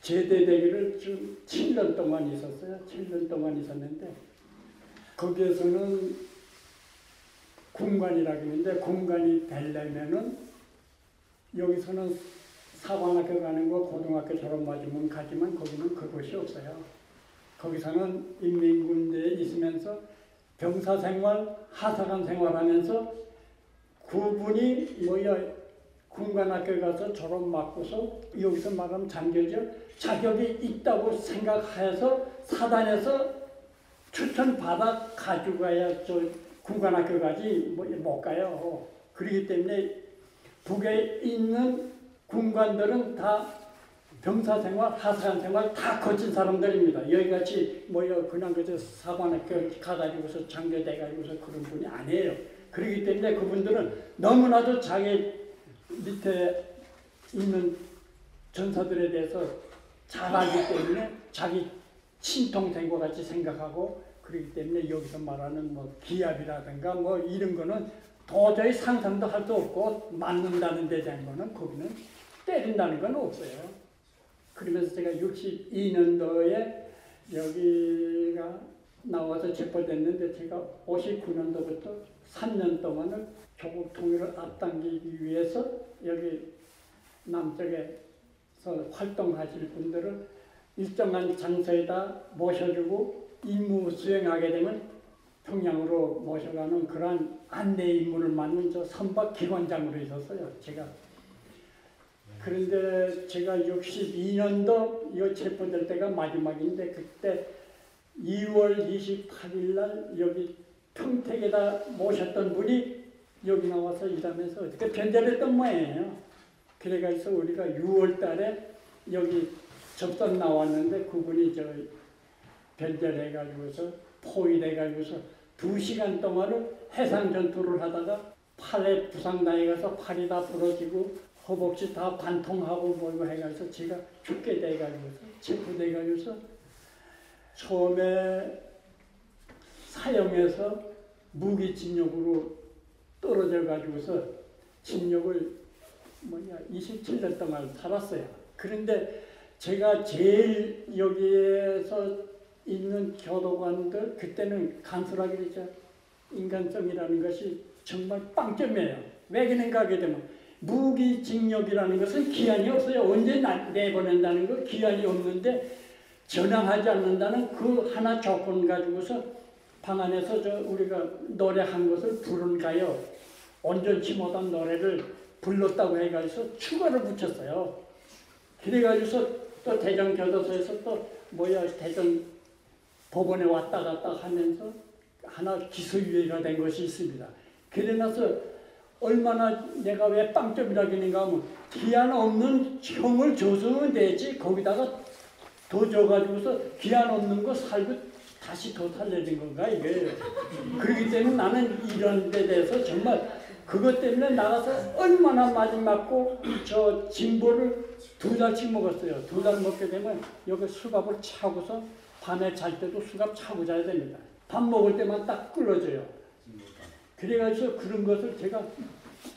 S6: 제대되기를 좀 7년 동안 있었어요. 7년 동안 있었는데 거기에서는 공간이라고 하는데 공간이 되려면은 여기서는 사관학교 가는 거 고등학교 졸업 맞으면 가지만 거기는 그것이 없어요. 거기서는 인민군대에 있으면서 병사 생활, 하사관 생활하면서 그분이 뭐야 군관학교 가서 졸업 맞고서 여기서 말하면 장교죠. 자격이 있다고 생각해서 사단에서 추천 받아 가지고 가야 저 군관학교 가지 뭐 못 가요. 그렇기 때문에 북에 있는 군관들은 다 병사 생활, 하사관 생활 다 거친 사람들입니다. 여기같이 뭐요 그냥 그저 사관학교 가가지고서 장교 돼가지고서 그런 분이 아니에요. 그렇기 때문에 그분들은 너무나도 자기 밑에 있는 전사들에 대해서 잘 알기 때문에 자기 친동생과 같이 생각하고 그렇기 때문에 여기서 말하는 뭐 기압이라든가 뭐 이런 거는 도저히 상상도 할 수 없고 맞는다는 데 대한 거는 거기는 때린다는 건 없어요. 그러면서 제가 62년도에 여기가 나와서 체포됐는데 제가 59년도부터 3년 동안을 조국 통일을 앞당기기 위해서 여기 남쪽에서 활동하실 분들을 일정한 장소에다 모셔주고 임무 수행하게 되면 평양으로 모셔가는 그러한 안내 임무를 맡는 저 선박 기관장으로 있었어요. 제가 그런데 제가 62년도 이거 체포될 때가 마지막인데 그때 2월 28일 날 여기 평택에다 모셨던 분이 여기 나와서 일하면서 어떻게 변절했던 모양이에요. 그래가지고 우리가 6월 달에 여기 접선 나왔는데 그분이 저 변절해가지고서 포위돼가지고서 두 시간 동안을 해상 전투를 하다가 팔에 부상 당해 가서 팔이 다 부러지고 허벅지 다 관통하고 뭐고 해가지고 제가 죽게 돼가지고서 체포돼가지고서 처음에 사형에서 무기 진역으로 떨어져 가지고서 진역을 뭐냐 27년 동안 살았어요. 그런데 제가 제일 여기에서 있는 교도관들 그때는 간소하게 되죠. 인간성이라는 것이 정말 빵점이에요. 왜 그런가 하게 되면 무기징역이라는 것은 기한이 없어요. 언제 나- 내보낸다는 거 기한이 없는데 전향하지 않는다는 그 하나 조건 가지고서 방 안에서 저 우리가 노래한 것을 부른 가요. 온전치 못한 노래를 불렀다고 해가지고 추가를 붙였어요. 그래가지고서 또 대전 교도소에서 또 뭐야 대전 법원에 왔다 갔다 하면서 하나 기소유예가 된 것이 있습니다. 그래 나서 얼마나 내가 왜 빵점이라 그러는가 하면 기한 없는 형을 줘서는 되지. 거기다가 더 줘가지고서 기한 없는 거 살고 다시 더 살려진 건가 이게. 그렇기 때문에 나는 이런 데 대해서 정말 그것 때문에 나가서 얼마나 많이 맞고 저 진보를 두 달씩 먹었어요. 두 달 먹게 되면 여기 수갑을 차고서 밤에 잘 때도 수갑 차고 자야 됩니다. 밥 먹을 때만 딱 끌어줘요. 그래가지고 그런 것을 제가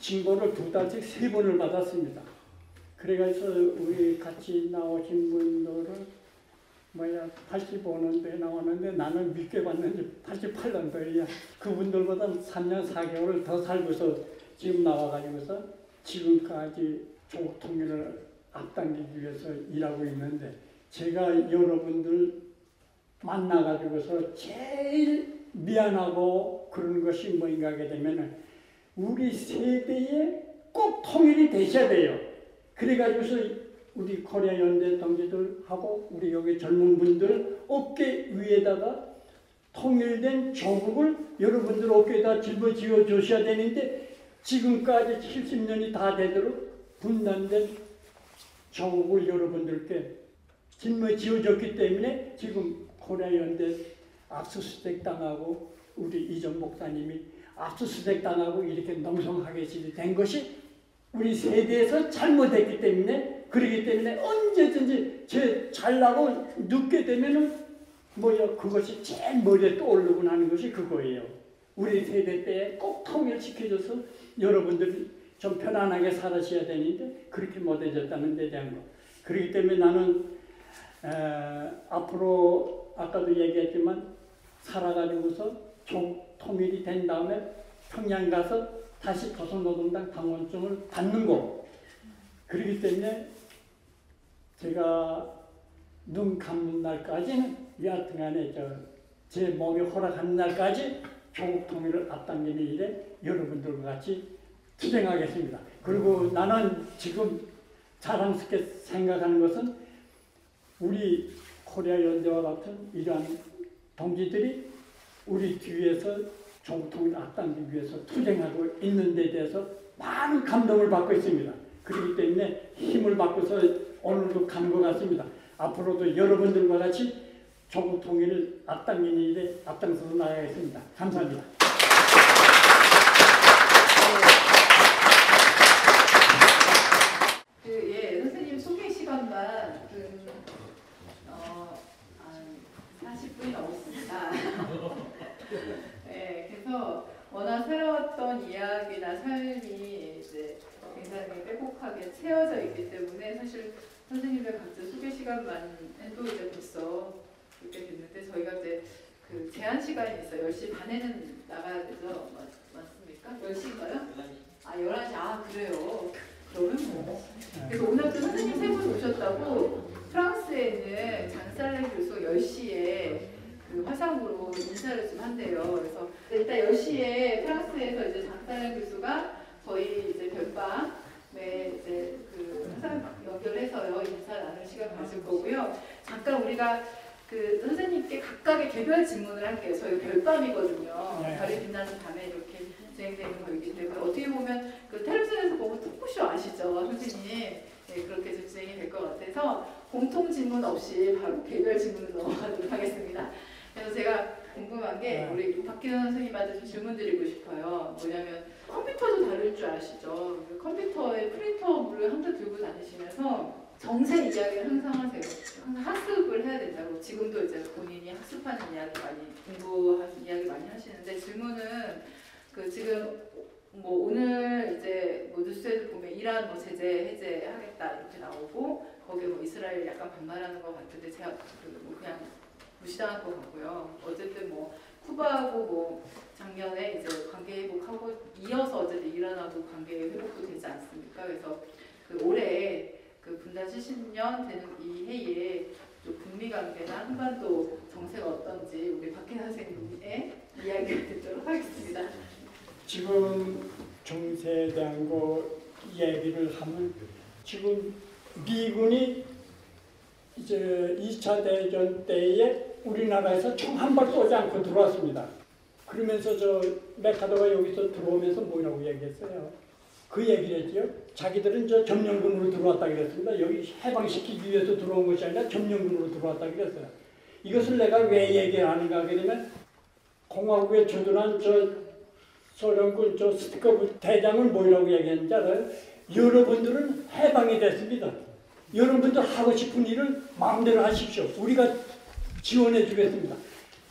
S6: 징보를 두 달씩 세 번을 받았습니다. 그래가지고 우리 같이 나오신 분들은 뭐야 85년도에 나왔는데 나는 믿게 봤는지 88년도에야 그분들보다 3년 4개월을 더 살고서 지금 나와가지고서 지금까지 조국 통일을 앞당기기 위해서 일하고 있는데 제가 여러분들 만나가지고서 제일 미안하고 그런 것이 뭐인가 하게 되면은 우리 세대에 꼭 통일이 되셔야 돼요. 그래가지고서 우리 코리아 연대 동지들하고 우리 여기 젊은 분들 어깨 위에다가 통일된 조국을 여러분들 어깨에다 짊어지어 주셔야 되는데 지금까지 70년이 다 되도록 분단된 조국을 여러분들께 짊어지어 줬기 때문에 지금 코리아 연대 압수수색 당하고 우리 이전 목사님이 압수수색 당하고 이렇게 농성하게 된 것이 우리 세대에서 잘못했기 때문에 그러기 때문에 언제든지 제 잘나고 눕게 되면은 뭐야 그것이 제일 머리에 떠오르고 나는 것이 그거예요. 우리 세대 때꼭 통일시켜줘서 여러분들이 좀 편안하게 살아셔야 되는데 그렇게 못해졌다는 데 대한 거. 그렇기 때문에 나는 에, 앞으로 아까도 얘기했지만 살아가지고서 좀 통일이 된 다음에 평양 가서 다시 조선노동당 당원증을 받는 거. 그렇기 때문에 제가 눈 감는 날까지는 여하튼간에 저제 몸이 허락하는 날까지 조국 통일을 앞당기는 일에 여러분들과 같이 투쟁하겠습니다. 그리고 나는 지금 자랑스럽게 생각하는 것은 우리 코리아 연대와 같은 이러한 동지들이 우리 뒤에서 통일 앞당기기 위해서 투쟁하고 있는 데 대해서 많은 감동을 받고 있습니다. 그렇기 때문에 힘을 받고서 오늘도 간것 같습니다. 앞으로도 여러분들과 같이 조국 통일을 앞당기는 일에 앞장서서 나가겠습니다. 감사합니다.
S2: 워낙 살아왔던 이야기나 삶이 이제 굉장히 빼곡하게 채워져 있기 때문에 사실 선생님들 각자 소개 시간만 해도 이제 벌써 그렇게 됐는데 저희가 이제 그 제한 시간이 있어요. 10시 반에는 나가야 되죠? 맞, 맞습니까? 10시인가요? 아, 11시. 아, 그래요. 그러면 뭐. 그래서 오늘 또 선생님 세 분 오셨다고 프랑스에 있는 장살레 교수 10시에 한대요. 그래서 일단 10시에 프랑스에서 이제 장살레 교수가 저희 이제 별밤에 이제 그 화상 연결해서요 인사 나눌 시간 가질 거고요. 잠깐 우리가 그 선생님께 각각의 개별 질문을 할게요. 저희 별밤이거든요.
S6: 네.
S2: 별이 빛나는 밤에 이렇게 진행되는 거이기 때문에 어떻게 보면 그 텔레비전에서 보면 토크쇼 아시죠, 선생님? 네, 그렇게 좀 진행이 될 것 같아서 공통 질문 없이 바로 개별 질문으로 넘어가도록 하겠습니다. 그래서 제가 궁금한 게
S6: 네.
S2: 우리 박기현 선생님한테 좀 질문 드리고 싶어요. 뭐냐면 컴퓨터도 다룰 줄 아시죠? 그 컴퓨터에 프린터물을 항상 들고 다니시면서 정세 이야기를 항상 하세요. 항상 학습을 해야 된다고. 지금도 이제 본인이 학습하는 이야기 많이 공부하는 이야기 많이 하시는데 질문은 그 지금 뭐 오늘 이제 뭐 뉴스에도 보면 이란 뭐 제재 해제하겠다 이렇게 나오고 거기에 뭐 이스라엘 약간 반발하는 것 같은데 제가 그뭐 그냥 무시당한 것 같고요. 어쨌든 뭐 쿠바하고 뭐 작년에 이제 관계 회복하고 이어서 어쨌든 이란하고 관계 회복도 되지 않습니까? 그래서 그 올해 그 분단 70년 되는 이 해에 좀 북미 관계나 한반도 정세가 어떤지 우리 박해 선생님의 이야기를 듣도록 하겠습니다.
S6: 지금 정세에 대한 거 얘기를 하면 지금 미군이 이제 2차 대전 때에 우리나라에서 총 한발 쏘지 않고 들어왔습니다. 그러면서 저 메카더가 여기서 들어오면서 뭐라고 얘기했어요? 그 얘기를 했죠. 자기들은 저 점령군으로 들어왔다 그랬습니다. 여기 해방시키기 위해서 들어온 것이 아니라 점령군으로 들어왔다 그랬어요. 이것을 내가 왜 얘기하는가 하게 되면 공화국에 주둔한 저 소련군 저 스티커브 대장을 뭐라고 얘기했는지 알아요? 여러분들은 해방이 됐습니다. 여러분들 하고 싶은 일을 마음대로 하십시오. 우리가 지원해 주겠습니다.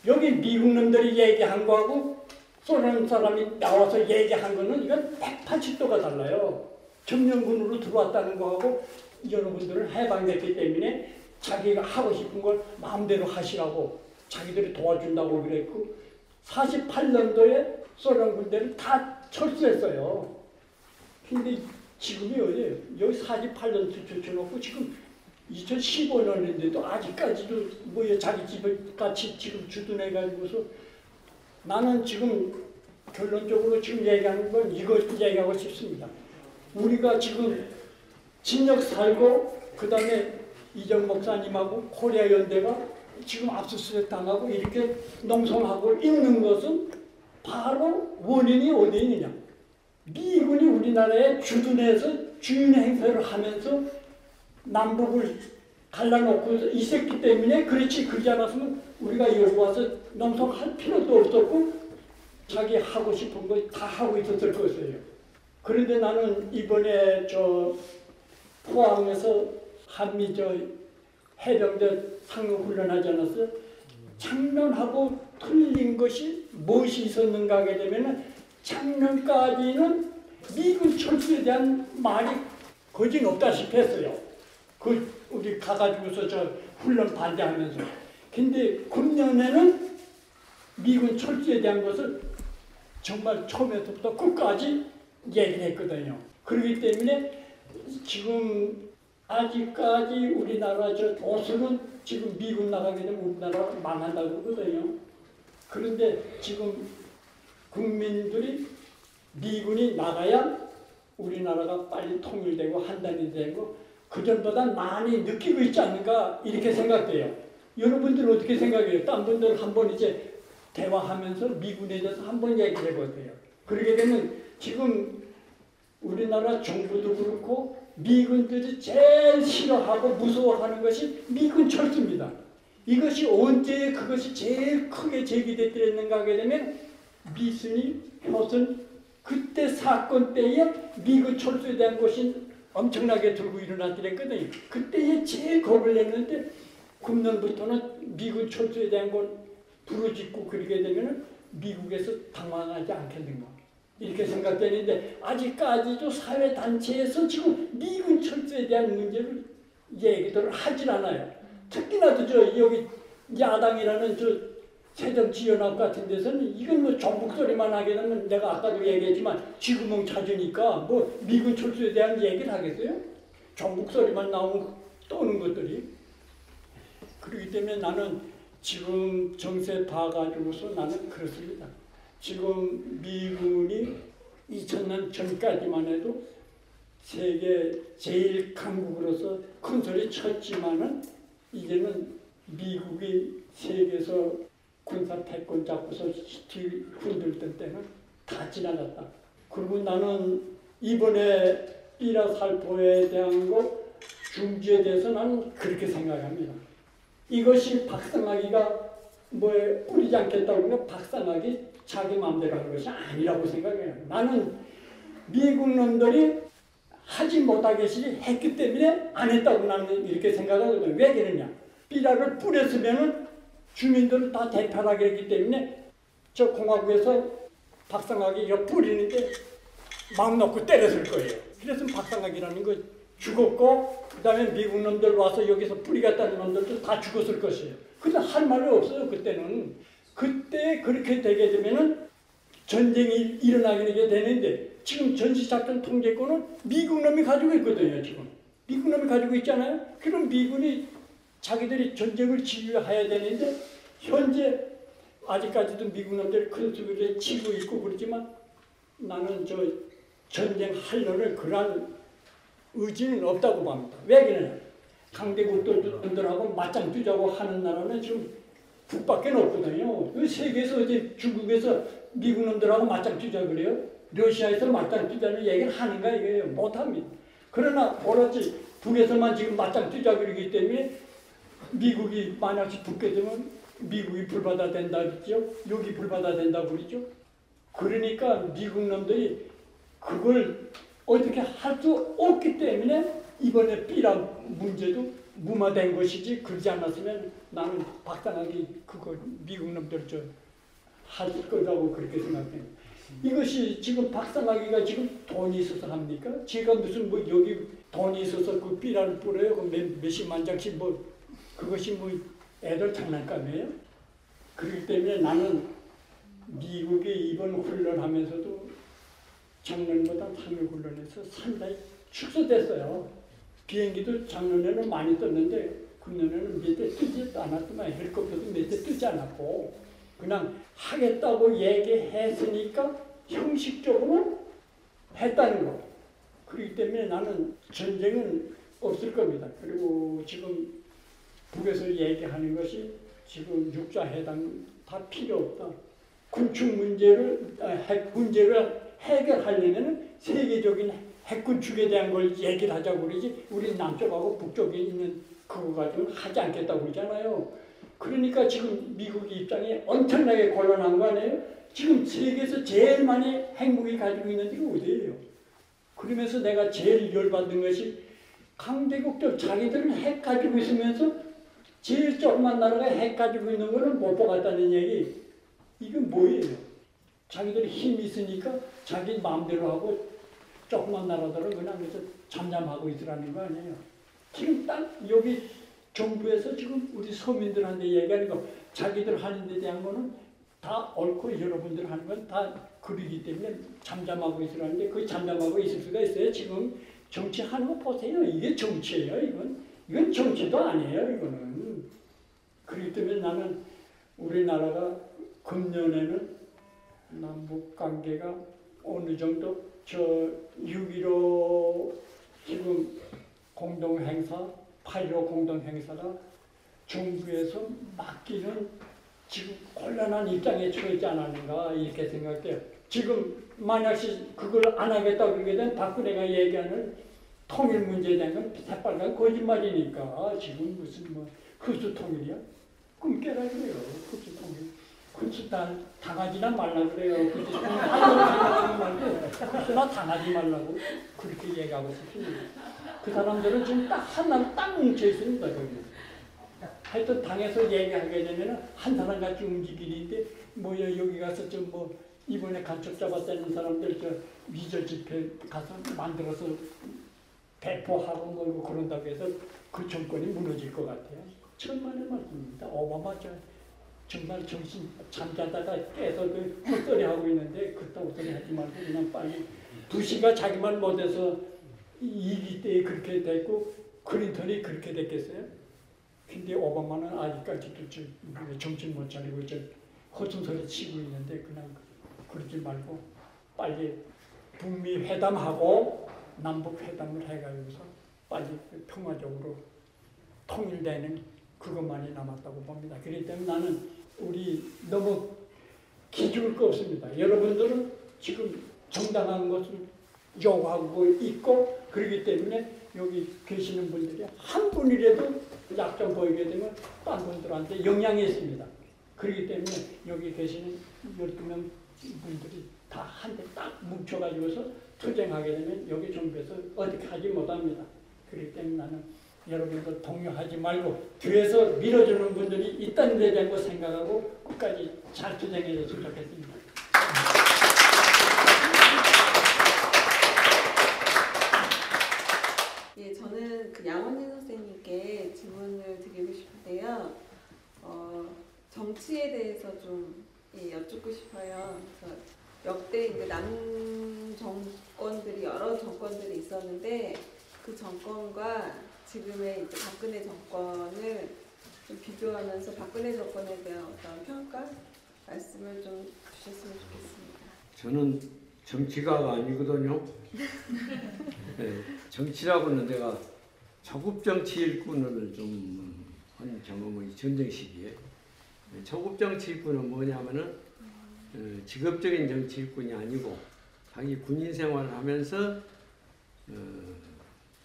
S6: 여기 미국 놈들이 얘기한 거하고 소련 사람이 나와서 얘기한 거는 이건 180도가 달라요. 점령군으로 들어왔다는 거하고 여러분들은 해방됐기 때문에 자기가 하고 싶은 걸 마음대로 하시라고 자기들이 도와준다고 그랬고 48년도에 소련 군대를 다 철수했어요. 근데 지금이 어디예요? 여기 48년 주쳐놓고 지금 2015년인데도 아직까지도 뭐 자기 집을 같이 지금 주둔해가지고서 나는 지금 결론적으로 지금 얘기하는 건 이거 얘기하고 싶습니다. 우리가 지금 진역 살고 그 다음에 이정 목사님하고 코리아 연대가 지금 압수수색 당하고 이렇게 농성하고 있는 것은 바로 원인이 어디 있느냐? 미군이 우리나라에 주둔해서 주인 행세를 하면서 남북을 갈라놓고 있었기 때문에 그렇지 그러지 않았으면 우리가 여기 와서 농성할 필요도 없었고 자기 하고 싶은 거 다 하고 있었을 것이에요. 그런데 나는 이번에 저 포항에서 한미 저 해병대 상급 훈련 하지 않았어요? 작년하고 틀린 것이 무엇이 있었는가 하게 되면은 작년까지는 미군 철수에 대한 말이 거진 없다시피 했어요. 그 우리 가가지고서 저 훈련 반대하면서. 근데 금년에는 미군 철수에 대한 것을 정말 처음에서부터 끝까지 얘기를 했거든요. 그렇기 때문에 지금 아직까지 우리나라 저 보수는 지금 미군 나가게 되면 우리나라가 망한다고 그러거든요. 그런데 지금 국민들이 미군이 나가야 우리나라가 빨리 통일되고 한단이 되고 그전보다 많이 느끼고 있지 않는가 이렇게 생각돼요. 여러분들 어떻게 생각해요? 딴 분들 한 번 이제 대화하면서 미군에 대해서 한 번 얘기해 보세요. 그러게 되면 지금 우리나라 정부도 그렇고 미군들이 제일 싫어하고 무서워하는 것이 미군 철수입니다. 이것이 언제 그것이 제일 크게 제기됐는가 하게 되면 미순이 효순 그때 사건 때에 미군 철수에 대한 것이 엄청나게 들고 일어났더랬거든요. 그때에 제일 겁을 냈는데 금년부터는 미군 철수에 대한 걸 부르짖고 그러게 되면 미국에서 당황하지 않겠는가. 이렇게 생각되는데 아직까지도 사회단체에서 지금 미군 철수에 대한 문제를 얘기들을 하질 않아요. 특히나도 저 여기 야당이라는 저 새정치연합 같은 데서는 이건 뭐 전북 소리만 하게 되면 내가 아까도 얘기했지만 지구멍 찾으니까 뭐 미군 철수에 대한 얘기를 하겠어요? 전북 소리만 나오면 떠오는 것들이 그렇기 때문에 나는 지금 정세 봐가지고서 나는 그렇습니다. 지금 미군이 2000년 전까지만 해도 세계 제일 강국으로서 큰 소리 쳤지만은 이제는 미국이 세계에서 군사 패권 잡고서 뒤 흔들던 때는 다 지나갔다. 그리고 나는 이번에 삐라 살포에 대한 거 중지에 대해서 나는 그렇게 생각합니다. 이것이 박상하기가 뭐에 뿌리지 않겠다고 그러면 박상하기 자기 마음대로 하는 것이 아니라고 생각해요. 나는 미국 놈들이 하지 못하겠이 했기 때문에 안 했다고 나는 이렇게 생각하거든요. 왜 그러냐? 삐라를 뿌렸으면은 주민들을 다 대표하게 했기 때문에 저 공화국에서 박상하기 이거 뿌리는데 마음 놓고 때렸을 거예요. 그래서 박상학이라는 거 죽었고 그 다음에 미국 놈들 와서 여기서 뿌리 갔다는 놈들도 다 죽었을 것이에요. 근데 할 말이 없어요 그때는. 그때 그렇게 되게 되면은 전쟁이 일어나게 되는데 지금 전시작전 통제권은 미국 놈이 가지고 있거든요 지금. 미국 놈이 가지고 있잖아요. 그럼 미군이 자기들이 전쟁을 지휘해야 되는데 현재 아직까지도 미국 놈들이 큰 수비를 치고 있고 그러지만 나는 저 전쟁하려는 그러한 의지는 없다고 봅니다. 왜 그러냐? 강대국들하고 맞짱 뜨자고 하는 나라는 지금 북밖에 없거든요. 그 세계에서 어제 중국에서 미국 놈들하고 맞짱 뜨자 그래요? 러시아에서 맞짱 뜨자는 얘기를 하는가 이거예요? 못합니다. 그러나 오로지 북에서만 지금 맞짱 뜨자 그러기 때문에 미국이 만약에 붙게 되면 미국이 불바다 된다 그랬죠? 여기 불바다 된다 그러죠? 그러니까 미국 놈들이 그걸 어떻게 할 수 없기 때문에 이번에 삐라 문제도 무마된 것이지 그러지 않았으면 나는 박상하게 그거 미국 놈들 저할 거라고 그렇게 생각해요. 이것이 지금 박상하기가 지금 돈이 있어서 합니까? 제가 무슨 뭐 여기 돈이 있어서 그 삐라를 뿌려요? 그 몇, 몇십만 장씩 뭐 그것이 뭐 애들 장난감이에요? 그렇기 때문에 나는 미국이 이번 훈련하면서도 작년보다 상륙 훈련에서 상당히 축소됐어요. 비행기도 작년에는 많이 떴는데 금년에는 몇 대 뜨지 않았더만 헬리콥터도 몇 대 뜨지 않았고 그냥 하겠다고 얘기했으니까 형식적으로 했다는 거. 그렇기 때문에 나는 전쟁은 없을 겁니다. 그리고 지금 북에서 얘기하는 것이 지금 육자 해당 다 필요 없다. 군축 문제를 아, 핵 문제를 해결하려면 세계적인 핵 군축에 대한 걸 얘기를 하자고 그러지 우리 남쪽하고 북쪽에 있는 그거 가지고 하지 않겠다고 그러잖아요. 그러니까 지금 미국의 입장이 엄청나게 곤란한 거 아니에요? 지금 세계에서 제일 많이 핵무기 가지고 있는 데가 어디예요? 그러면서 내가 제일 열받는 것이 강대국들 자기들은 핵 가지고 있으면서 제일 조그만 나라가 핵 가지고 있는 거는 못 보겠다는 얘기 이건 뭐예요? 자기들이 힘이 있으니까 자기 마음대로 하고 조그만 나라들은 그냥 그래서 잠잠하고 있으라는 거 아니에요. 지금 딱 여기 정부에서 지금 우리 서민들한테 얘기하는 거 자기들 하는 데 대한 거는 다 옳고 여러분들 하는 건 다 그러기 때문에 잠잠하고 있으라는데 그 잠잠하고 있을 수가 있어요. 지금 정치하는 거 보세요. 이게 정치예요. 이건 이건 정치도 아니에요. 이거는 그렇기 때문에 나는 우리나라가 금년에는 남북 관계가 어느 정도 저 6.15 지금 공동 행사, 8.15 공동 행사가 정부에서 맡기는 지금 곤란한 입장에 처해 있지 않았는가 이렇게 생각돼요. 지금 만약에 그걸 안 하겠다 그러게 되면 박근혜가 얘기하는 통일 문제에 대한 건 새빨간 거짓말이니까 지금 무슨 뭐 흡수 통일이야? 꿈 깨라 그래요. 흡수 통일. 흡수 다 당하지나 말라 그래요. 통일 하려고 말고 흡수나 당하지 말라고 그렇게 얘기하고 싶습니다. 그 사람들은 지금 딱 하나 딱 뭉쳐 있습니다. 거기. 하여튼 당에서 얘기하게 되면 한 사람 같이 움직이는데 뭐야 여기 가서 좀 뭐 이번에 간첩 잡았다는 사람들 저 위조 집회 가서 만들어서 배포하고 뭐 그런다고 해서 그 정권이 무너질 것 같아요. 천만의 말씀입니다. 오바마 저 정말 정신 잠자다가 깨서 그 헛소리 하고 있는데 그딴 헛소리 하지 말고 그냥 빨리 부시가 자기 말 못해서 이기 때 그렇게 됐고 클린턴이 그렇게 됐겠어요? 근데 오바마는 아직까지도 정신 못 차리고 저 헛소리 치고 있는데 그냥 그러지 말고 빨리 북미 회담하고 남북 회담을 해가지고서 빨리 평화적으로 통일되는 그것만이 남았다고 봅니다. 그렇기 때문에 나는 우리 너무 기죽을 거 없습니다. 여러분들은 지금 정당한 것을 요구하고 있고 그렇기 때문에 여기 계시는 분들이 한 분이라도 약점 보이게 되면 딴 분들한테 영향이 있습니다. 그렇기 때문에 여기 계시는 12명 분들이 다한대딱 뭉쳐가지고서 투쟁하게 되면 여기 정부에서 어디 가지 못합니다. 그렇기 때문에 나는 여러분들 동요하지 말고 뒤에서 밀어주는 분들이 있다는 데 대한 거 생각하고 끝까지 잘 투쟁해 줬으면 좋겠습니다.
S7: 예, 저는 그 양원진 선생님께 질문을 드리고 싶은데요. 어, 정치에 대해서 좀 예, 여쭙고 싶어요. 그래서 역대 이제 남 정권들이 여러 정권들이 있었는데 그 정권과 지금의 이제 박근혜 정권을 좀 비교하면서 박근혜 정권에 대한 어떤 평가 말씀을 좀 주셨으면 좋겠습니다.
S4: 저는 정치가가 아니거든요. 네, 정치라고는 내가 초급 정치 일꾼을 좀 한 경험이 전쟁 시기에 네, 초급 정치 일꾼은 뭐냐면은 어, 직업적인 정치 일꾼이 아니고 자기 군인 생활을 하면서 어,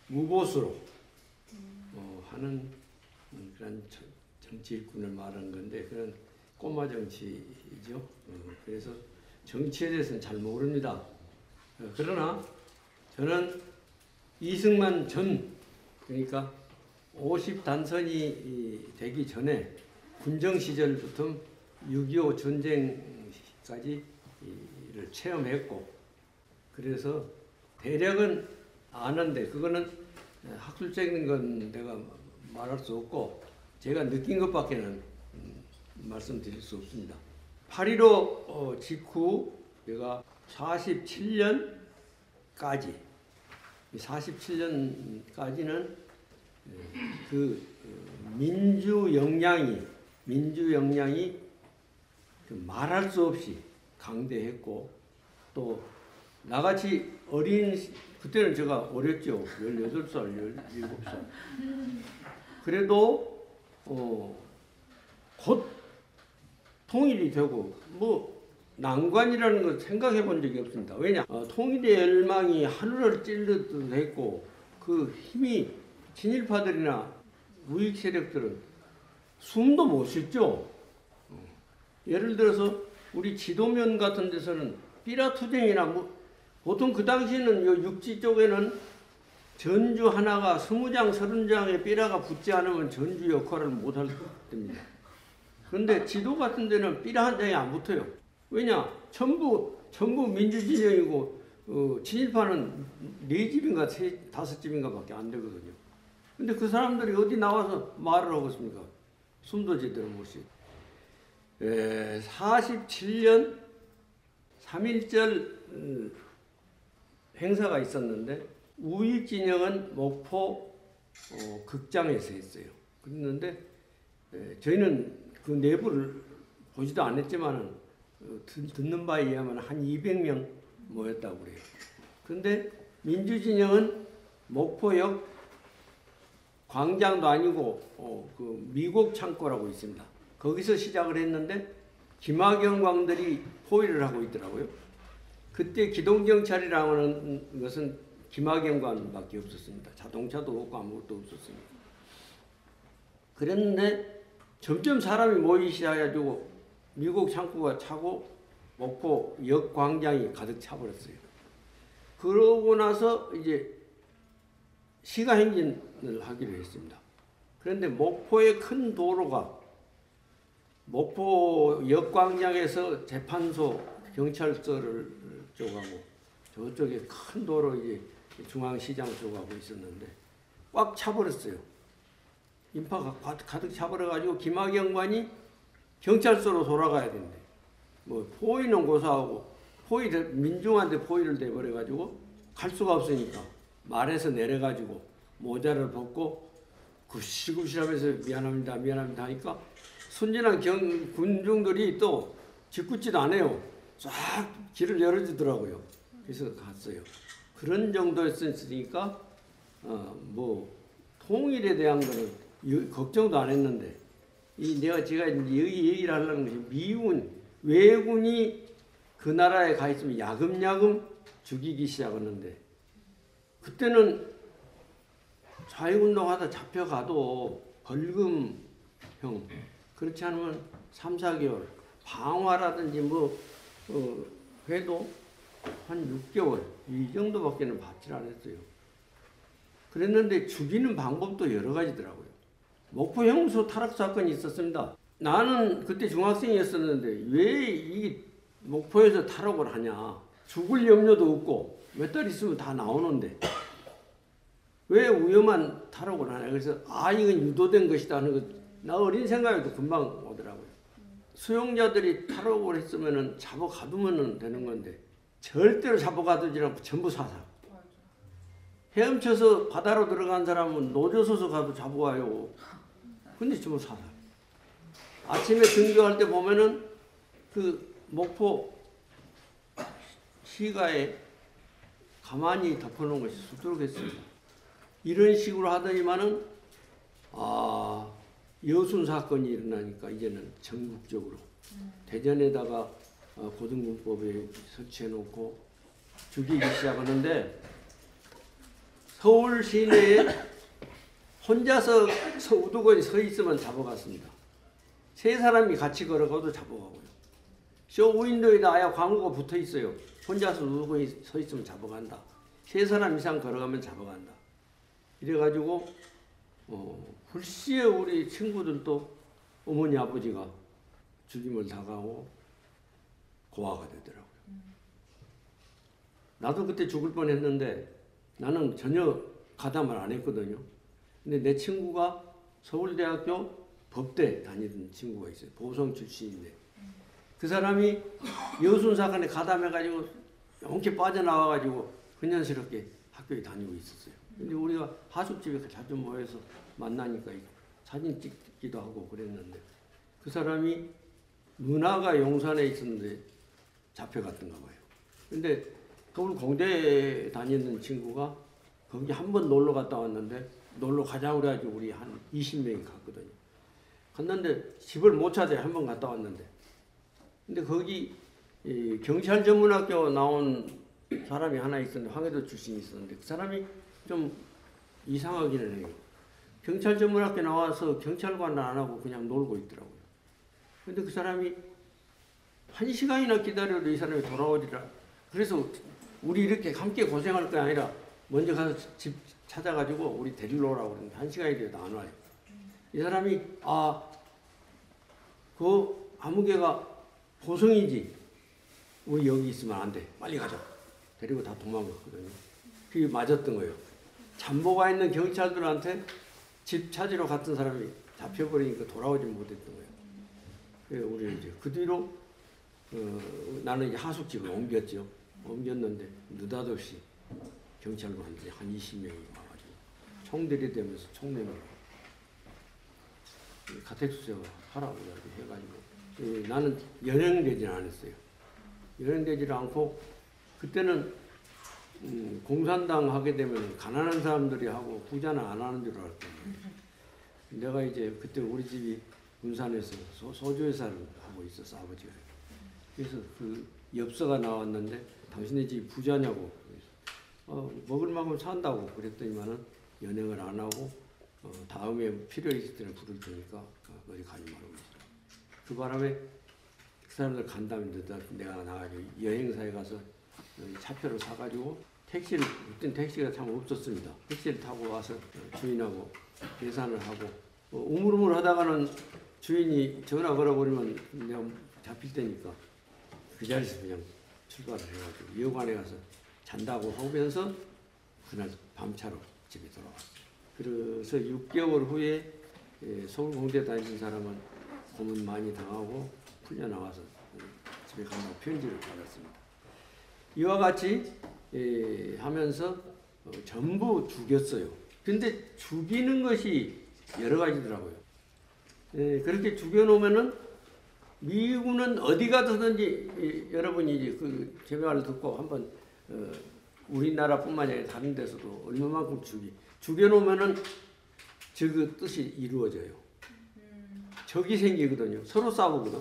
S4: 무보수로 어, 하는 음, 그런 저- 정치 일꾼을 말하는 건데 그런 꼬마 정치이죠. 어, 그래서 정치에 대해서는 잘 모릅니다. 어, 그러나 저는 이승만 전 그러니까 50 단선이 되기 전에 군정 시절부터 6.25 전쟁까지 이를 체험했고 그래서 대략은 아는데 그거는 학술적인 건 내가 말할 수 없고 제가 느낀 것밖에는 음, 말씀드릴 수 없습니다. 8.15 어, 직후 내가 47년까지 47년까지는 그 어, 민주 역량이 민주 역량이 그 말할 수 없이 강대했고 또 나같이 어린 시- 그때는 제가 어렸죠 18살 17살 그래도 어, 곧 통일이 되고 뭐 난관이라는 걸 생각해 본 적이 없습니다. 왜냐? 어, 통일의 열망이 하늘을 찔르듯 했고 그 힘이 친일파들이나 우익 세력들은 숨도 못 쉬죠. 어. 예를 들어서 우리 지도면 같은 데서는 삐라 투쟁이나 뭐 보통 그 당시에는 요 육지 쪽에는 전주 하나가 스무 장, 서른 장의 삐라가 붙지 않으면 전주 역할을 못할 때입니다. 그런데 지도 같은 데는 삐라 한 장이 안 붙어요. 왜냐? 전부 전부 민주진영이고 어, 친일파는 네 집인가 세 다섯 집인가 밖에 안 되거든요. 근데 그 사람들이 어디 나와서 말을 하고 있습니까? 숨도 제대로 못 쉬. 에, 47년 3.1절 음, 행사가 있었는데 우익 진영은 목포 어, 극장에서 했어요. 그랬는데 에, 저희는 그 내부를 보지도 않았지만은 어, 듣- 듣는 바에 의하면 한 200명 모였다고 그래요. 근데 민주진영은 목포역 광장도 아니고 어, 그 미국 창고라고 있습니다. 거기서 시작을 했는데 김학영 광들이 포위를 하고 있더라고요. 그때 기동경찰이라는 것은 김학영관밖에 없었습니다. 자동차도 없고 아무것도 없었습니다. 그랬는데 점점 사람이 모이기 시작해가지고 미국 창고가 차고 목포 역 광장이 가득 차버렸어요. 그러고 나서 이제 시가 행진을 하기로 했습니다. 그런데 목포의 큰 도로가 목포 역 광장에서 재판소 경찰서를 쪽하고 저쪽에 큰 도로 이제 중앙시장 쪽하고 있었는데 꽉 차버렸어요. 인파가 가- 가득 차버려가지고 김학영관이 경찰서로 돌아가야 된대. 뭐 포위는 고사하고 포위 민중한테 포위를 돼버려가지고 갈 수가 없으니까 말에서 내려가지고 모자를 벗고 굽시굽시하면서 미안합니다 미안합니다 하니까 순진한 경 군중들이 또 짓궂지도 않아요. 쫙 길을 열어주더라고요. 그래서 갔어요. 그런 정도였으니까 어, 뭐 통일에 대한 거는 여- 걱정도 안 했는데 이 내가 제가 여기 얘기를 하려는 것이 미군 왜군이 그 나라에 가 있으면 야금야금 죽이기 시작하는데 그때는 좌익운동하다 잡혀가도 벌금형 그렇지 않으면 3, 4개월 방화라든지 뭐 어, 해도 한 6개월 이 정도밖에는 받질 않았어요. 그랬는데 죽이는 방법도 여러 가지더라고요. 목포 형수 타락 사건이 있었습니다. 나는 그때 중학생이었었는데 왜 이 목포에서 타락을 하냐? 죽을 염려도 없고 몇 달 있으면 다 나오는데 왜 위험한 타락을 하냐? 그래서 아 이건 유도된 것이다 하는 것. 나 어린 생각에도 금방 오더라고요. 수용자들이 탈옥을 했으면은 잡아 가두면 되는 건데 절대로 잡아 가두지 않고 전부 사살. 헤엄쳐서 바다로 들어간 사람은 노조소서 가도 잡아와요. 근데 전부 사살. 아침에 등교할 때 보면은 그 목포 시가에 가만히 덮어놓은 것이 수두룩했습니다. 이런 식으로 하더니만은 아 여순 사건이 일어나니까 이제는 전국적으로 대전에다가 어, 고등군법에 설치해놓고 죽이기 시작하는데 서울 시내에 혼자서 서 우두거리 서 있으면 잡아갔습니다. 세 사람이 같이 걸어가도 잡아가고요. 쇼윈도에다 아예 광고가 붙어 있어요. 혼자서 우두거리 서 있으면 잡아간다. 세 사람 이상 걸어가면 잡아간다. 이래가지고 어, 불시에 우리 친구들도 어머니 아버지가 죽임을 당하고 고아가 되더라고요. 나도 그때 죽을 뻔 했는데 나는 전혀 가담을 안 했거든요. 근데 내 친구가 서울대학교 법대 다니던 친구가 있어요. 보성 출신인데 그 사람이 여순 사건에 가담해가지고 용케 빠져나와가지고 근연스럽게 학교에 다니고 있었어요. 근데 우리가 하숙집에 자주 모여서 만나니까 사진 찍기도 하고 그랬는데 그 사람이 누나가 용산에 있었는데 잡혀갔던가 봐요. 근데 서울 공대 다니는 친구가 거기 한 번 놀러 갔다 왔는데 놀러 가자고 그래가지고 우리 한 20명이 갔거든요. 갔는데 집을 못 찾아요. 한 번 갔다 왔는데. 근데 거기 이 경찰 전문학교 나온 사람이 하나 있었는데 황해도 출신이 있었는데 그 사람이 좀 이상하기는 해요. 경찰 전문학교 나와서 경찰관을 안 하고 그냥 놀고 있더라고요. 근데 그 사람이 한 시간이나 기다려도 이 사람이 돌아오리라. 그래서 우리 이렇게 함께 고생할 게 아니라 먼저 가서 집 찾아가지고 우리 데리러 오라고 그러는데 한 시간이 돼도 안 와요. 이 사람이 아, 그 아무개가 보성이지. 우리 여기 있으면 안 돼. 빨리 가자. 데리고 다 도망갔거든요. 그게 맞았던 거예요. 잠보가 있는 경찰들한테 집 찾으러 갔던 사람이 잡혀버리니까 돌아오지 못했던 거예요. 우리 이제 그 뒤로 어, 나는 이제 하숙집을 옮겼죠. 옮겼는데 느닷없이 경찰관들이 한 20명이 와가지고 총 들이대면서 총 내밀어 가택수색을 하라고 해가지고 이 나는 연행되지는 않았어요. 연행되지를 않고 그때는 음, 공산당 하게 되면 가난한 사람들이 하고 부자는 안 하는 줄 알았거든요. 내가 이제 그때 우리 집이 군산에서 소, 소주 회사를 하고 있었어 아버지가. 그래서 그 엽서가 나왔는데 당신네 집이 부자냐고. 그래서 어, 먹을 만큼 산다고 그랬더니만은 연행을 안 하고 어, 다음에 필요 있을 때는 부를 테니까 어, 어디 가지 말고 있으라. 그 바람에 그 사람들 간다면 내가 나가지고 여행사에 가서 어, 차표를 사가지고 택시를 그땐 택시가 참 없었습니다. 택시를 타고 와서 어, 주인하고 계산을 하고 어, 우물우물 하다가는 주인이 전화 걸어버리면 내가 잡힐 테니까 그 자리에서 그냥 출발을 해가지고 여관에 가서 잔다고 하면서 그날 밤차로 집에 돌아왔어요. 그래서 6개월 후에 예, 서울공대 다니는 사람은 고문 많이 당하고 풀려나와서 예, 집에 간다고 편지를 받았습니다. 이와 같이 예, 하면서 어, 전부 죽였어요. 근데 죽이는 것이 여러 가지더라고요. 예, 그렇게 죽여놓으면은 미군은 어디 가서든지 이, 여러분이 이제 그제 말을 듣고 한번 어, 우리나라뿐만 아니라 다른 데서도 얼마만큼 죽이 죽여놓으면은 그 뜻이 이루어져요. 적이 생기거든요. 서로 싸우거든.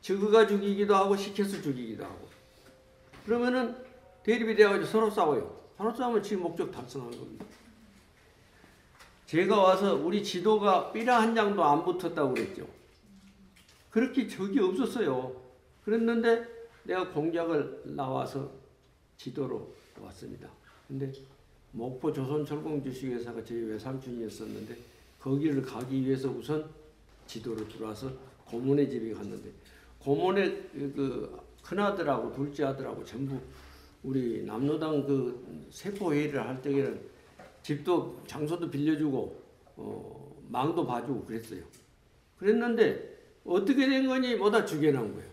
S4: 적가 죽이기도 하고 시켜서 죽이기도 하고. 그러면은 대립이 되어가지고 서로 싸워요. 서로 싸우면 지금 목적 달성한 겁니다. 제가 와서 우리 지도가 삐라 한 장도 안 붙었다고 그랬죠. 그렇게 적이 없었어요. 그랬는데 내가 공작을 나와서 지도로 왔습니다. 근데 목포 조선철공 주식회사가 저희 외삼촌이었었는데 거기를 가기 위해서 우선 지도로 들어와서 고모네 집에 갔는데 고모네 그 큰아들하고 둘째 아들하고 전부 우리 남로당 그 세포 회의를 할 때에는 집도 장소도 빌려주고 어, 망도 봐주고 그랬어요. 그랬는데 어떻게 된 거니 뭐다 죽여놓은 거예요.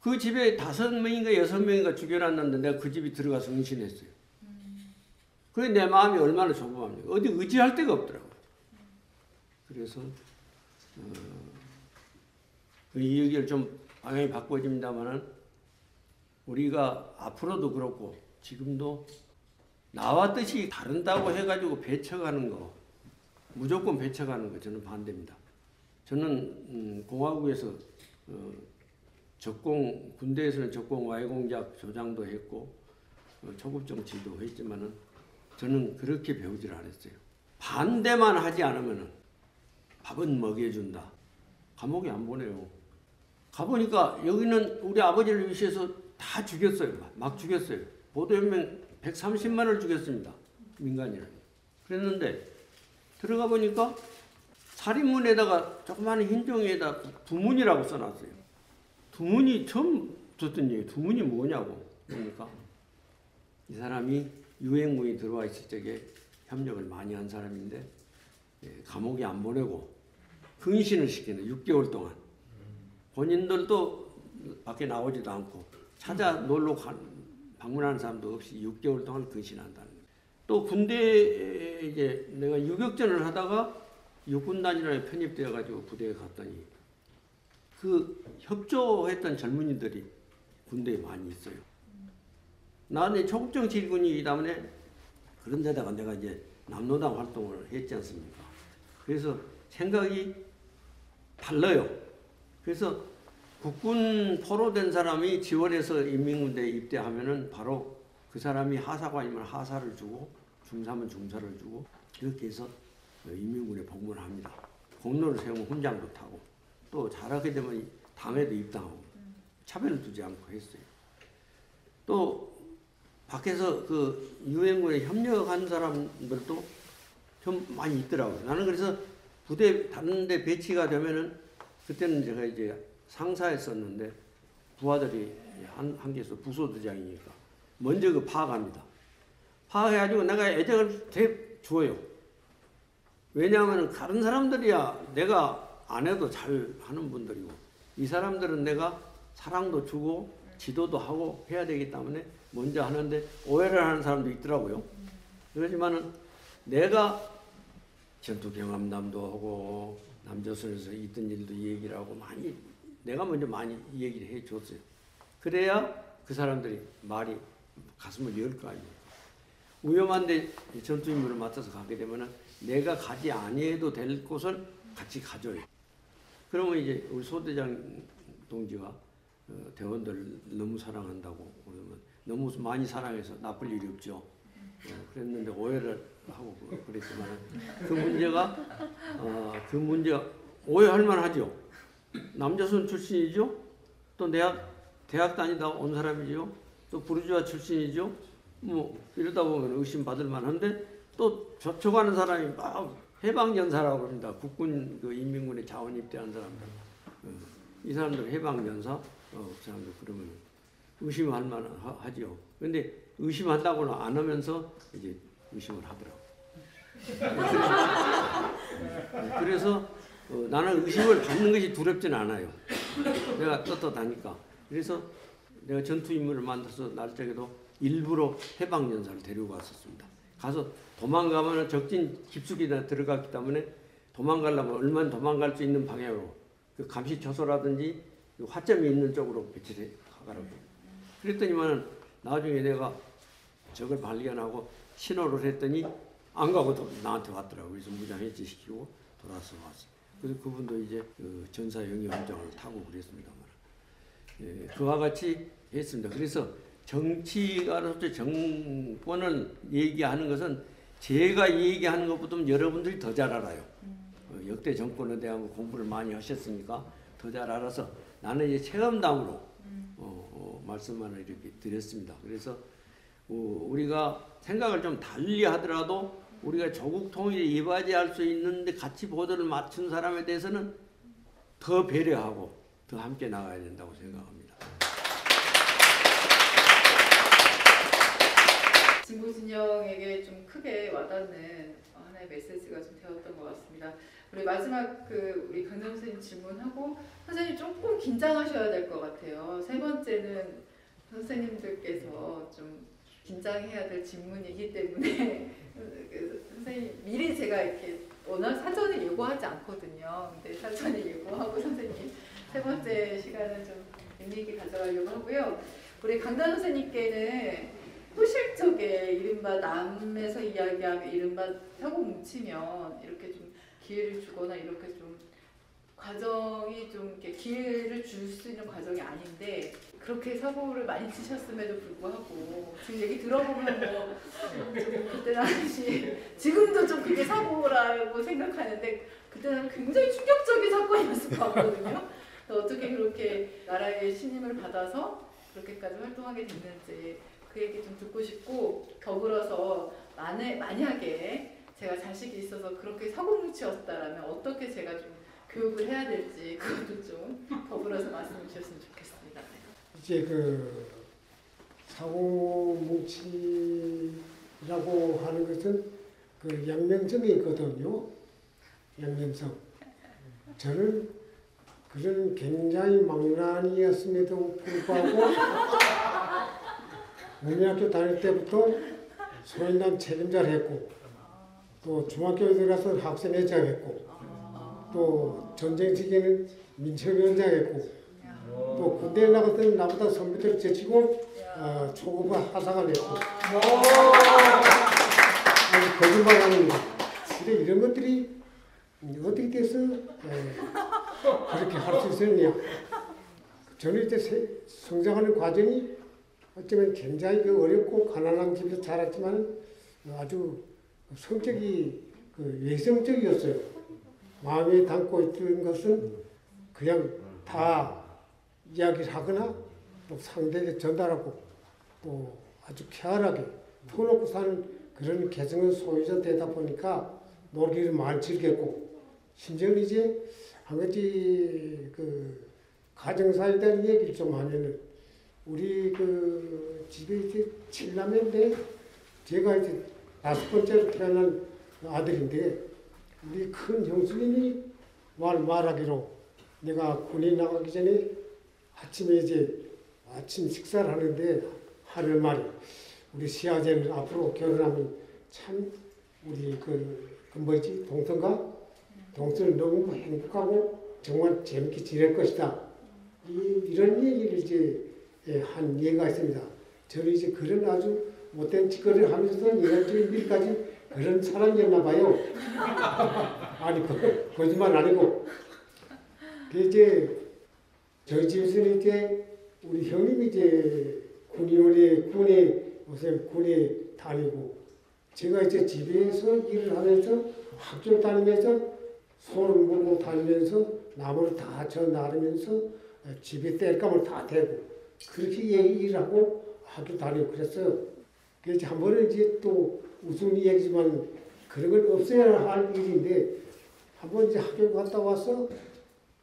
S4: 그 집에 다섯 명인가 여섯 명인가 죽여놨는데 내가 그 집에 들어가서 응신했어요. 그래 내 마음이 얼마나 조급합니까? 어디 의지할 데가 없더라고요. 그래서 어, 그 이야기를 좀 방향이 바꿔집니다만은 우리가 앞으로도 그렇고 지금도 나와 뜻이 다른다고 해가지고 배척하는 거 무조건 배척하는 거 저는 반대입니다. 저는 음, 공화국에서 어, 적공 군대에서는 적공 와해공작 조장도 했고 어, 초급 정치도 했지만은 저는 그렇게 배우질 않았어요. 반대만 하지 않으면은 밥은 먹여준다. 감옥에 안 보내요. 가보니까 여기는 우리 아버지를 위해서 다 죽였어요. 막 죽였어요. 보도연맹 130만을 죽였습니다. 민간인을. 그랬는데 들어가 보니까 살인문에다가 조그마한 흰 종이에다 두문이라고 써놨어요. 두문이 처음 듣던 얘기 두문이 뭐냐고 그러니까 이 사람이 유행문이 들어와 있을 적에 협력을 많이 한 사람인데 예, 감옥에 안 보내고 근신을 시키는 6개월 동안 본인들도 밖에 나오지도 않고 찾아 놀러 간, 방문하는 사람도 없이 6개월 동안 근신한다는 거예요. 또 군대에 이제 내가 유격전을 하다가 육군단이라에 편입되어 가지고 부대에 갔더니 그 협조했던 젊은이들이 군대에 많이 있어요. 나는 초급정 질군이기 때문에 그런 데다가 내가 이제 남노당 활동을 했지 않습니까? 그래서 생각이 달라요. 그래서 국군 포로된 사람이 지원해서 인민군대에 입대하면은 바로 그 사람이 하사관이면 하사를 주고 중사면 중사를 주고 이렇게 해서 인민군에 복무를 합니다. 공로를 세우면 훈장도 타고 또 잘하게 되면 당에도 입당하고 차별을 두지 않고 했어요. 또 밖에서 그 유엔군에 협력한 사람들도 좀 많이 있더라고요. 나는 그래서 부대 다른 데 배치가 되면은 그때는 제가 이제 상사했었는데 부하들이 한, 한 개서 부소대장이니까 먼저 그 파악합니다. 파악해가지고 내가 애정을 대 줘요. 왜냐하면 다른 사람들이야 내가 안 해도 잘 하는 분들이고 이 사람들은 내가 사랑도 주고 지도도 하고 해야 되기 때문에 먼저 하는데 오해를 하는 사람도 있더라고요. 그렇지만은 내가 전투 경험담도 하고 남조선에서 있던 일도 얘기를 하고 많이 내가 먼저 많이 얘기를 해 줬어요. 그래야 그 사람들이 말이 가슴을 열 거 아니에요. 위험한데 전투 임무를 맡아서 가게 되면은 내가 가지 아니해도 될 곳을 같이 가줘요. 그러면 이제 우리 소대장 동지가 어, 대원들 너무 사랑한다고 그러면 너무 많이 사랑해서 나쁠 일이 없죠. 어, 그랬는데 오해를 하고 그- 그랬지만 그 문제가 어, 그 문제가 오해할 만하죠. 남조선 출신이죠. 또 대학 대학 다니다 온 사람이죠. 또 부르주아 출신이죠. 뭐 이러다 보면 의심 받을 만한데 또 접촉하는 사람이 막 해방연사라고 합니다. 국군 그 인민군에 자원 입대한 사람들. 어, 이 사람들 해방연사 어, 그 사람도 그러면 의심할 하- 하죠. 근데 의심한다고는 안 하면서 이제 의심을 하더라고. 그래서 어, 나는 의심을 받는 것이 두렵진 않아요. 내가 떳떳하니까. 그래서 내가 전투 인물을 만들어서 날짜에도 일부러 해방 연사를 데리고 갔었습니다. 가서 도망가면 적진 깊숙이 다 들어갔기 때문에 도망가려면 얼마나 도망갈 수 있는 방향으로 그 감시 초소라든지 그 화점이 있는 쪽으로 배치해 가라고. 그랬더니만은 나중에 내가 적을 발견하고 신호를 했더니 안 가고 또 나한테 왔더라고. 그래서 무장 해제시키고 돌아서 왔어. 그래서 그분도 이제 그 전사 영위 훈장을 타고 그랬습니다만, 예, 그와 같이 했습니다. 그래서 정치가로서 정권을 얘기하는 것은 제가 얘기하는 것보다 여러분들이 더 잘 알아요. 어, 역대 정권에 대한 공부를 많이 하셨으니까 더 잘 알아서 나는 이제 체험담으로 어, 어, 말씀만을 이렇게 드렸습니다. 그래서 어, 우리가 생각을 좀 달리 하더라도 우리가 조국 통일에 이바지할 수 있는데 같이 보도를 맞춘 사람에 대해서는 더 배려하고 더 함께 나가야 된다고 생각합니다.
S2: 진보 진영에게 좀 크게 와닿는 하나의 메시지가 좀 되었던 것 같습니다. 우리 마지막 그 우리 강남 선생님 질문하고 선생님 조금 긴장하셔야 될 것 같아요. 세 번째는 선생님들께서 좀 긴장해야 될 질문이기 때문에 그 선생님 미리 제가 이렇게 워낙 사전에 예고하지 않거든요. 근데 사전에 예고하고 선생님 세 번째 시간은 좀 의미 있게 가져가려고 하고요. 우리 강단 선생님께는 소실 적에 이른바 남에서 이야기하면 이른바 사고 뭉치면 이렇게 좀 기회를 주거나 이렇게 좀 과정이 좀 이렇게 기회를 줄 수 있는 과정이 아닌데 그렇게 사고를 많이 치셨음에도 불구하고 지금 얘기 들어보면 뭐좀 그때 당시 지금도 좀 그게 사고라고 생각하는데 그때 는 굉장히 충격적인 사건이었을 것 같거든요. 어떻게 그렇게 나라의 신임을 받아서 그렇게까지 활동하게 됐는지 그 얘기 좀 듣고 싶고 더불어서 만에, 만약에 제가 자식이 있어서 그렇게 사고뭉치였다라면 어떻게 제가 좀 교육을 해야 될지 그것도 좀 더불어서 말씀해 주셨으면 좋겠습니다. 네.
S5: 이제 그 사고 뭉치라고 하는 것은 그 양면성이 있거든요. 양면성. 저는 그런 굉장히 망난이었음에도 불구하고 국민학교 다닐 때부터 소인단 책임자를 했고 또 중학교에 들어가서 학생회장 했고 또 전쟁 시기에는 민첩위원장 했고 또 군대에 나갈 때는 나보다 선배들을 제치고 어, 초급과 하상을 했고 아니 거짓말 아닙니다. 근데 이런 것들이 어떻게 돼서 에, 그렇게 할 수 있었느냐 저는 이제 세- 성장하는 과정이 어쩌면 굉장히 그 어렵고 가난한 집에서 자랐지만 아주 성격이 그 외성적이었어요. 마음에 담고 있던 것은 그냥 다 이야기를 하거나 또 상대에게 전달하고 또 아주 쾌활하게 터놓고 사는 그런 개성의 소유자 되다 보니까 놀기를 많이 즐겼고 심지어 이제 한 가지 그 가정사에 대한 얘기를 좀 하면은 우리 그 집에 이제 칠남인데 제가 이제 다섯 번째로 태어난 아들인데 우리 큰 형수님이 말 말하기로 내가 군에 나가기 전에 아침에 이제 아침 식사를 하는데 하는 말이 우리 시아제는 앞으로 결혼하면 참 우리 그, 그 뭐지 동성과 동성을 너무 행복하고 정말 재밌게 지낼 것이다. 이, 이런 얘기를 이제 예, 한 예가 있습니다. 저는 이제 그런 아주 못된 짓거리를 하면서 예언적인 미까지 그런 사람이었나 봐요. 아니 그, 거짓말 아니고 그 이제 저희 집에서는 이제 우리 형님이 이제 군의원에 군에 요새 군에 다니고 제가 이제 집에서 일을 하면서 학교 다니면서 손을 물고 다니면서 나무를 다 쳐 나르면서 집에 땔감을 다 대고 그렇게 일을 하고 학교 다니고 그랬어요. 그래서 한 번은 이제 또 무슨 얘기지만 그런 건 없어야 할 일인데 한 번 이제 학교 갔다 와서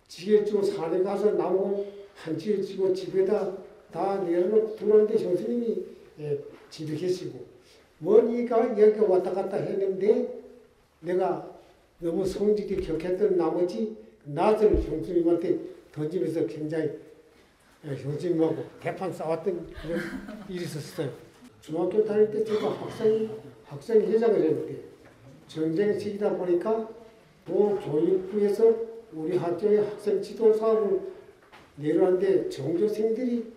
S5: 지게 지고 산에 가서 나무 한 지에 지고 집에다 다 내려놓고 들어오는데 형수님이 예, 집에 계시고 머니가 여기 왔다 갔다 했는데 내가 너무 성질이 격했던 나머지 낯을 형수님한테 던지면서 굉장히 예, 형수님하고 대판 싸웠던 그런 일이 있었어요. 중학교 다닐 때 제가 학생 학생 회장을 했는데 전쟁 시기다 보니까 또 교육부에서 우리 학교의 학생 지도 사업을 내려왔는데 정교생들이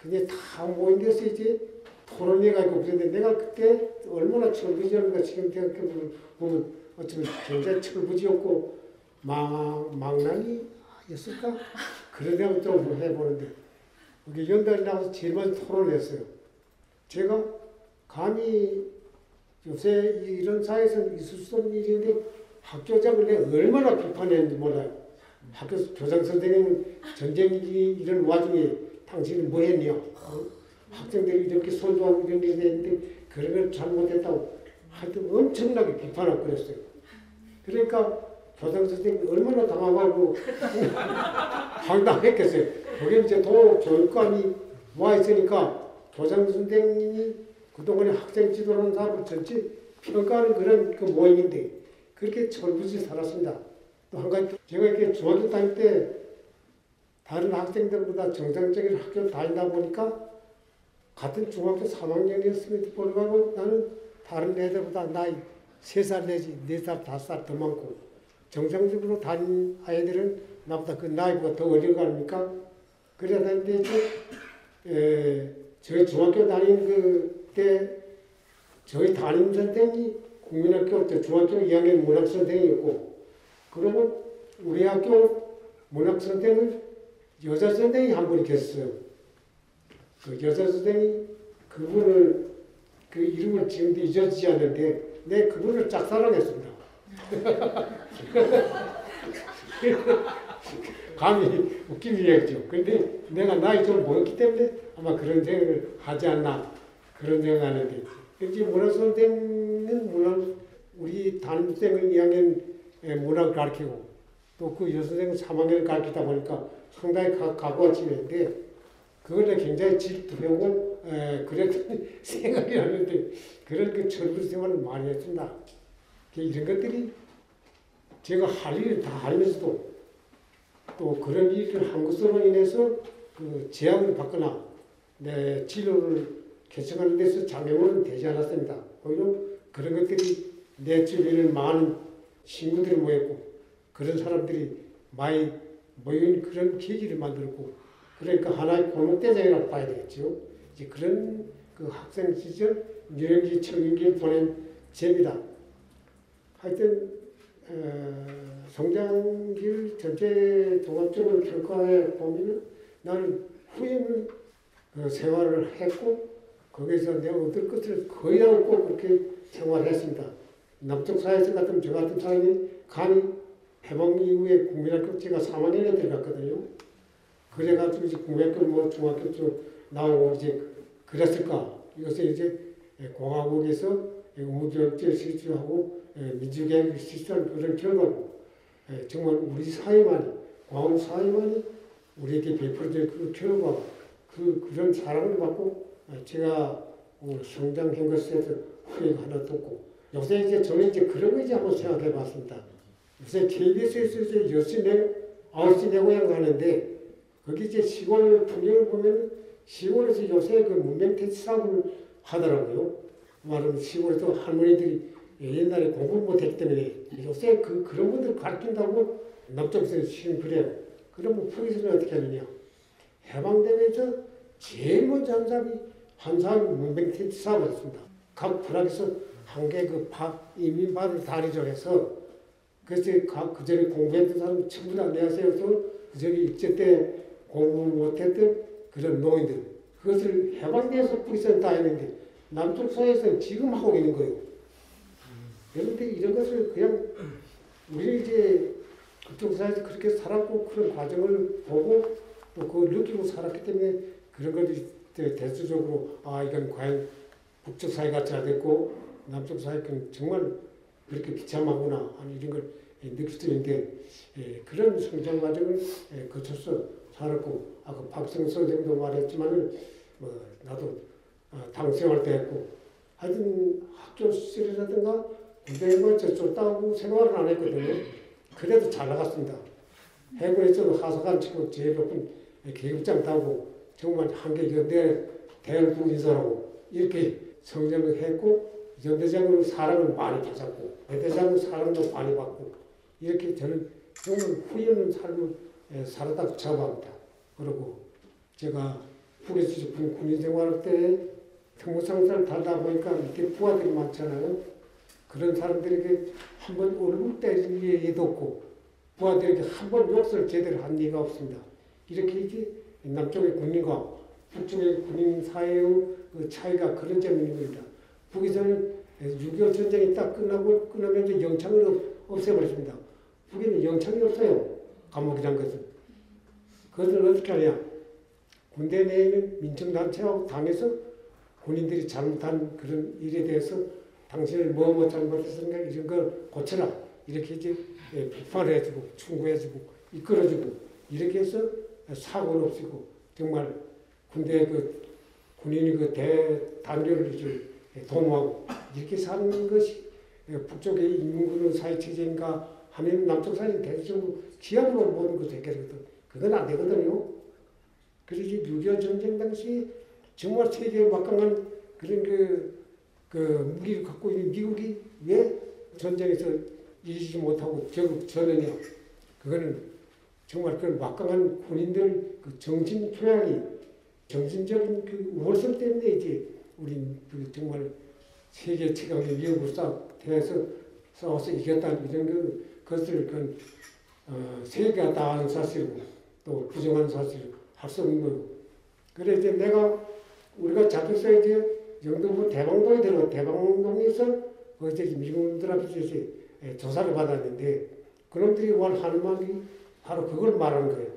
S5: 그게 다 모인 데서 이제 토론해가지고 그랬는데 내가 그때 얼마나 철부지였는가 지금 생각해보면 어쩌면 굉장히 철부지였고 망, 망나니였을까? 그런 생각 좀 해보는데 여기 연달이 나와서 제일 먼저 토론을 했어요. 제가 감히 요새 이런 사회에서 있을 수 없는 일인데 학교장을 내가 얼마나 비판했는지 몰라요. 학교 교장 선생님은 전쟁이 이런 와중에 당신은 뭐 했냐? 어? 학생들이 이렇게 손도하고 이런 일이 했는데 그런 걸 잘못했다고 하여튼 엄청나게 비판하고 그랬어요. 그러니까 교장 선생님이 얼마나 당황하고 황당했겠어요. 그게 이제 도 교육감이 와 있으니까 교장 선생님이 그동안에 학생 지도하는 사람을 전체 평가하는 그런 그 모임인데 그렇게 철부지 살았습니다. 또 한 가지 제가 이렇게 중학교 다닐 때 다른 학생들보다 정상적인 학교를 다니다 보니까 같은 중학교 3학년이었음에도 불구하고 나는 다른 애들보다 나이 3살 내지 4살, 5살 더 많고 정상적으로 다닌 아이들은 나보다 그 나이보다 더거 아닙니까? 그러다 보니까 이제 에, 저희 중학교 다닌 그때 저희 담임 선생이 국민학교 때 중학교 2학년 문학 선생이었고 그러면 우리 학교 문학 선생은 여자 선생이 한 분이 계셨어요. 그 여자 선생이 그분을 그 이름을 지금도 잊어지지 않는데 내 그분을 짝사랑했습니다. 감히 웃긴 이야기죠. 근데 내가 나이 좀 먹었기 때문에 아마 그런 생각을 하지 않나 그런 생각하는데 이제 문학 선생은 물론 우리 담임생은 2학년 문학을 가르치고 또 그 여선생은 3학년을 가르치다 보니까 상당히 가, 각오가 지는데 그거는 굉장히 에, 그랬던 생각이 나는데 그런 그 철부 생활을 많이. 그 이런 것들이 제가 할 일을 다 하면서도 또 그런 일을 한 것으로 인해서 그 제약을 받거나 내 진로를 개척하는 데서 장애물은 되지 않았습니다. 오히려 그런 것들이 내 주변에 많은 친구들이 모였고 그런 사람들이 많이 모인 그런 계기를 만들었고 그러니까 하나의 공동대장이라고 봐야 되겠죠. 이제 그런 그 학생 시절 유년기 청년기에 보낸 재미다. 하여튼 어, 성장길 전체 종합적으로 평가해 보면 나는 후임 그 생활을 했고 거기서 내가 얻을 것을 거의 다 얻고 그렇게 생활했습니다. 남쪽 사회에서 같은 저 같은 사람이 감히 해방 이후에 국민학교 제가 3학년에 들어갔거든요. 그래가지고 이제 국민학교 뭐 중학교 쪽 나오고 이제 그랬을까. 이것을 이제 공화국에서 의무교육제 실시하고 민주개혁 실시한 그런 결과고 정말 우리 사회만이 광화문 사회만이 우리에게 베풀어진 그 결과 그 그런 사랑을 받고 제가 성장한 것에 대해서 후회가 하나도 없고 요새 이제 저는 이제 그런 거 이제 한번 생각해 봤습니다. 요새 KBS에서 이제 10시 내, 9시 내 고향 가는데 거기 이제 시골 풍경을 보면 시골에서 요새 그 문명택시 사업을 하더라고요. 말하면 시골에서 할머니들이 옛날에 공부 못했기 때문에 요새 그, 그런 분들 가르친다고 남쪽에서 지금 그래요. 그러면 북에서는 어떻게 하느냐. 해방되면서 제일 먼저 한 사람이 한 사람이 문명택시 사업을 했습니다. 각 부락에서 한 개 그 밥, 이민밥을 다리죠 해서 그래서 그 전에 공부했던 사람 전부 다 내세워서 그 전에 일제 때 공부 못했던 그런 노인들 그것을 해방돼서 뿌리선 다 했는데 남쪽 사회에서는 지금 하고 있는 거예요. 그런데 이런 것을 그냥 우리 이제 그쪽 사회에서 그렇게 살았고 그런 과정을 보고 또 그걸 느끼고 살았기 때문에 그런 것들이 대수적으로 아 이건 과연 북쪽 사회가 잘 됐고 남쪽 사회는 정말 그렇게 비참하구나 하는 이런 걸 느낄 수 있는데 예, 그런 성장 과정을 예, 거쳐서 살았고 아까 박성 선생도 말했지만 뭐 나도 어, 당생활 때 했고 하여튼 학교 시절이라든가 군대에 저쪽 따고 생활을 안 했거든요. 그래도 잘 나갔습니다. 해군에서도 하사관 치고 제일 높은 계급장 따고 정말 한계 연대 대열부 인사라고 이렇게 성장을 했고 연대장으로 사랑을 많이 받았고 대대장으로 사랑도 많이 받고 이렇게 저는 정말 후회 없는 삶을 예, 살았다고 자부합니다. 그리고 제가 북에서 군- 군인 생활할 때 특무상사를 달다 보니까 밑에 부하들이 많잖아요. 그런 사람들에게 한 번 얼굴 때릴 예도 없고 부하들에게 한 번 욕설 제대로 한 예가 없습니다. 이렇게 이제 남쪽의 군인과 북쪽의 군인 사이의 그 차이가 그런 있는 겁니다. 북에서는 6.25 전쟁이 딱 끝나고 끝나면 이제 영창을 없- 없애버렸습니다. 북에는 영창이 없어요. 감옥이란 것은. 그것을 어떻게 하냐. 군대 내에는 민청단체하고 당에서 군인들이 잘못한 그런 일에 대해서 당신을 뭐뭐 잘못했으니까 이런 걸 고쳐라. 이렇게 이제 예, 비판을 해주고 충고해주고 이끌어주고 이렇게 해서 사고는 없이고 정말 군대 그 군인이 그 이제 도모하고 이렇게 사는 것이 예, 북쪽의 인민군의 사회체제인가 하면 남쪽 사회는 대체적으로 기업으로 모든 것을 해결하거든. 그건 안 되거든요. 그래서 6.25 전쟁 당시 정말 세계에 막강한 그런 그, 그 무기를 갖고 있는 미국이 왜 전쟁에서 이기지 못하고 결국 전느냐. 그거는 정말 그 막강한 군인들 그 정신 토양이 정신적인 그 우월성 때문에 이제 우리 그 정말 세계 최강의 위협을 싸 대해서 싸워서 이겼다는 이런 그 것을 그 어, 세계가 다 아는 사실이고 또 부정하는 사실 할 수 없는 거고 그래 이제 내가 우리가 잡혀서 이제 영등포 대방동에 들어 대방동에서 그 이제 미군들 앞에서 조사를 받았는데 그놈들이 원 하는 말이 바로 그걸 말하는 거예요.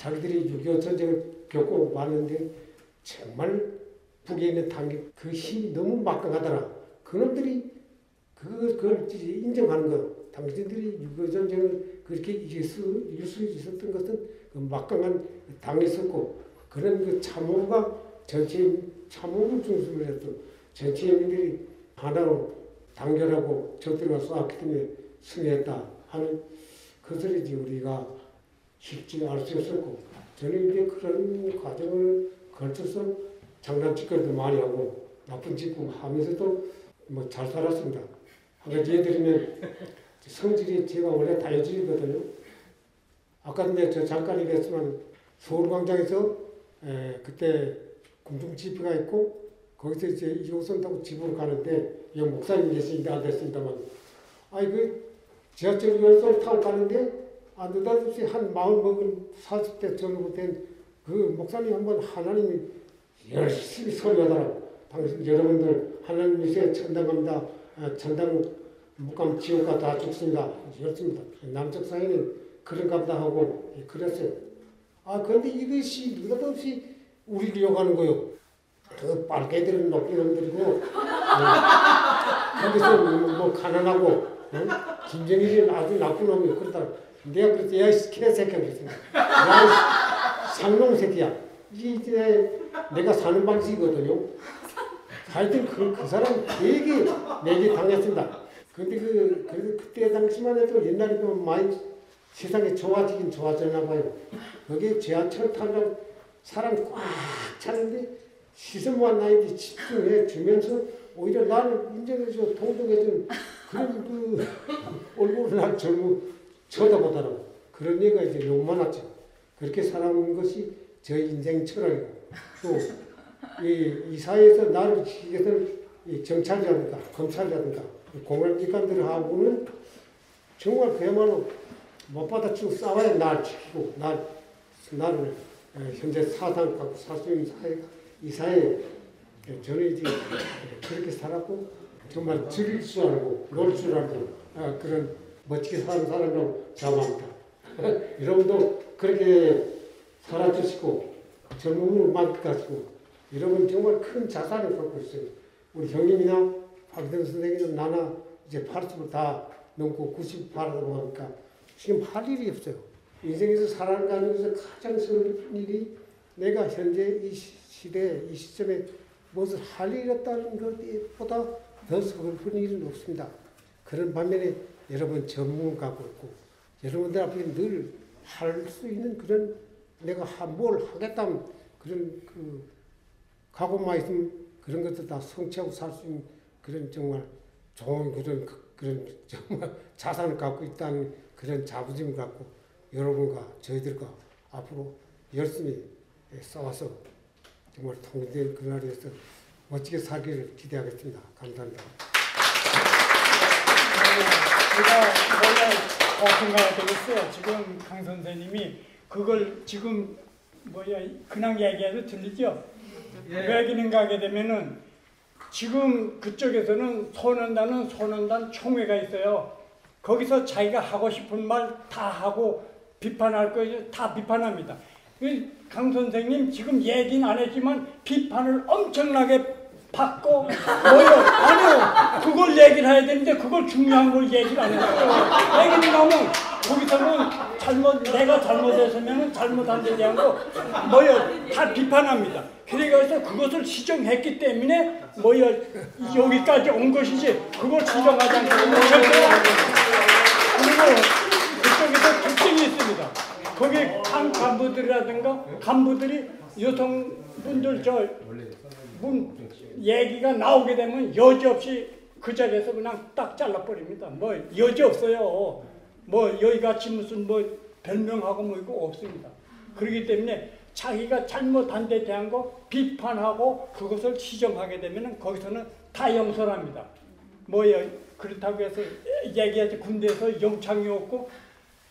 S5: 자기들이 6.25 전쟁을 겪고 왔는데 정말 북에 있는 당기 그 힘이 너무 막강하더라. 그놈들이 그, 그걸 인정하는 거. 당신들이 6.25 전쟁을 그렇게 이길 수, 이길 수 있었던 것은 그 막강한 당이 있었고 그런 그 참호가 전체 참호를 중심으로 해서 전체 인민들이 하나로 단결하고 적들과 싸웠기 때문에 승리했다 하는 것을 이제 우리가 쉽지 알수 없었고 저는 이제 그런 과정을 거쳐서 장난짓거리도 많이 하고 나쁜 짓고 하면서도 뭐 잘 살았습니다. 한 가지 예를 들면 성질이 제가 원래 다혈질이거든요. 아까도 내가 저 잠깐 얘기했지만 서울광장에서 에, 그때 집회가 있고 거기서 이제 이호선 타고 집으로 가는데 이 목사님 계시는데 안 됐습니다만 아이 그 지하철 열선 타고 가는데 안 느닷없이 한 마흔 먹은 40대 전후로 된 그 목사님 한 번 하나님이 열심히 소리하더라고. 당신 여러분들 하나님 천당 갑니다. 아, 천당 못 가면 지옥 가다 죽습니다. 이렇습니다. 남쪽 사회는 그런가 보다 하고 예, 그랬어요. 아 그런데 이것이 느닷없이 우리를 욕하는 거요. 그 빨개들은 높게 놈들이고 어, 거기서 뭐, 뭐 가난하고 어? 김정일이 아주 나쁜 놈이 그러더라. 내가 그랬지 야이 개새끼야 그랬어. 야 상놈 새끼야. 이제 내가 사는 방식이거든요. 하여튼 그, 그 사람 되게 내게 당했습니다. 근데 그, 그 그때 당시만 해도 옛날에 좀 많이 세상이 좋아지긴 좋아졌나 봐요. 거기 지하철 타면 사람 꽉 차는데 시선만 나에게 집중해 주면서 오히려 나를 인정해줘 동정해준 그런 그 얼굴을 날 젊어 쳐다보더라고. 그런 얘기가 이제 욕 많았죠. 그렇게 살아온 것이 저 인생 철학이고 또 이 이 사회에서 나를 지키기 위해서 이 경찰이라든가 검찰이라든가 공안기관들하고는 정말 그야말로 못 받아치고 싸워야 날 지키고 날 나를 에, 현재 사상 갖고 살수 있는 사회가 이 사회에 저는 이제 그렇게 살았고 정말 즐길 줄 알고 놀 줄 알고 아, 그런 멋지게 사는 사람이라고 자부합니다. 여러분도 그렇게 살아주시고 젊음을 만끽하시고 여러분 정말 큰 자산을 갖고 있어요. 우리 형님이나 박대근 선생님 나나 이제 80을 다 넘고 98하고 보니까 지금 할 일이 없어요. 인생에서 살아가는 데서 가장 서글픈 일이 내가 현재 이 시- 시대, 이 시점에 무엇을 할 일이 없다는 것보다 더 서글픈 일은 없습니다. 그런 반면에 여러분 전문 갖고 있고 여러분들 앞에 늘 할 수 있는 그런 내가 하- 뭘 하겠다는 그런 그 각오만 있으면 그런 것도 다 성취하고 살 수 있는 그런 정말 좋은 그런 그- 그런 정말 자산을 갖고 있다는 그런 자부심을 갖고 여러분과 저희들과 앞으로 열심히 싸워서 정말 통일된 그날에서 멋지게 살기를 기대하겠습니다. 감사합니다.
S6: 제가 원래 더 생각이 되겠어요. 지금 강 선생님이 그걸 지금 뭐야 그냥 얘기해도 들리죠? 왜 그런가 하게 되면은 지금 그쪽에서는 소년단은 소년단 총회가 있어요. 거기서 자기가 하고 싶은 말 다 하고 비판할 거다 비판합니다. 이강 선생님 지금 얘기는 안 했지만 비판을 엄청나게 받고 뭐요? 아니요. 그걸 얘기를 해야 되는데 그걸 중요한 걸 얘기를 안 했어요. 얘기를 하면 거기서는 잘못 내가 잘못했으면 잘못한 데 대한 거 뭐요? 다 비판합니다. 그래서 그것을 시정했기 때문에 뭐요? 여기까지 온 것이지 그걸 시정하지 않고 그리고 그쪽에서 특징이 있습니다. 거기 한 간부들이라든가 간부들이 여성분들 저 문 얘기가 나오게 되면 여지없이 그 자리에서 그냥 딱 잘라버립니다. 뭐 여지 없어요. 뭐 여기같이 무슨 뭐 별명하고 뭐 이거 없습니다. 그렇기 때문에 자기가 잘못한 데 대한 거 비판하고 그것을 시정하게 되면 거기서는 다 용서합니다. 뭐야 그렇다고 해서 얘기하지 군대에서 영창이 없고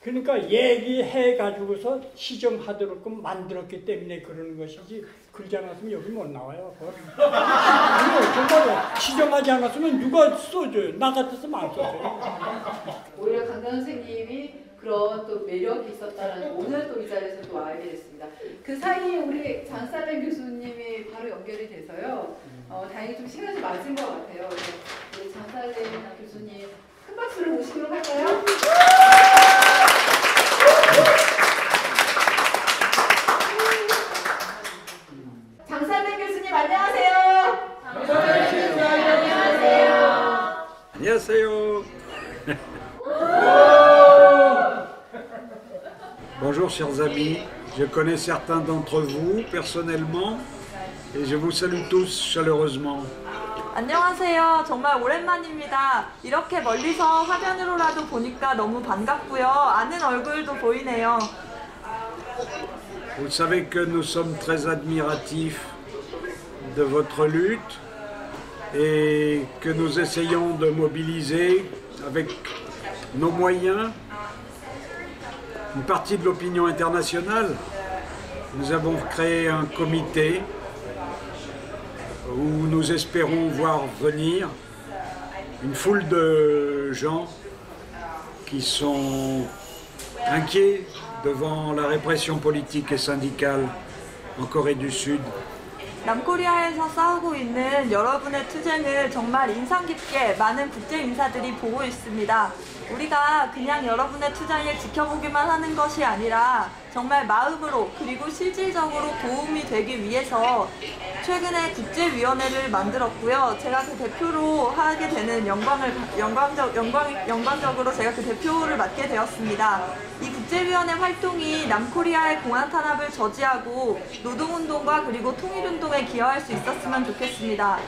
S6: 그러니까 얘기해 가지고서 시정하도록 만들었기 때문에 그러는 것이지 그러지 않았으면 여기 못 나와요. 아니요 정말 시정하지 않았으면 누가 써줘요? 나 같았으면 안 써줘요.
S2: 오히려 강단 선생님이 그런 또 매력이 있었다라는 오늘 또 이 자리에서 또 알게 됐습니다. 그 사이에 우리 장사된 교수님이 바로 연결이 돼서요. 어, 다행히 좀 시간이 맞은 것 같아요. 그래서 우리 장사된 교수님 큰 박수를 모시도록 할까요?
S8: Bonjour chers amis, je connais certains d'entre vous personnellement et je vous salue tous chaleureusement.
S9: 안녕하세요. 정말 오랜만입니다. 이렇게 멀리서 화면으로라도 보니까 너무 반갑고요. 아는 얼굴도 보이네요.
S8: Vous savez que nous sommes très admiratifs de votre lutte et que nous essayons de mobiliser avec nos moyens une partie de l'opinion internationale. Nous avons créé un comité où nous espérons voir venir une foule de gens qui sont inquiets devant la répression politique et syndicale en Corée du Sud.
S9: 남코리아에서 싸우고 있는 여러분의 투쟁을 정말 인상 깊게 많은 국제 인사들이 보고 있습니다. 우리가 그냥 여러분의 투쟁을 지켜보기만 하는 것이 아니라 정말 마음으로 그리고 실질적으로 도움이 되기 위해서 최근에 국제위원회를 만들었고요. 제가 그 대표로 하게 되는 영광을 영광적 영광 영광적으로 제가 그 대표를 맡게 되었습니다. 이 국제위원회 활동이 남코리아의 공안 탄압을 저지하고 노동운동과 그리고 통일운동에 기여할 수 있었으면 좋겠습니다.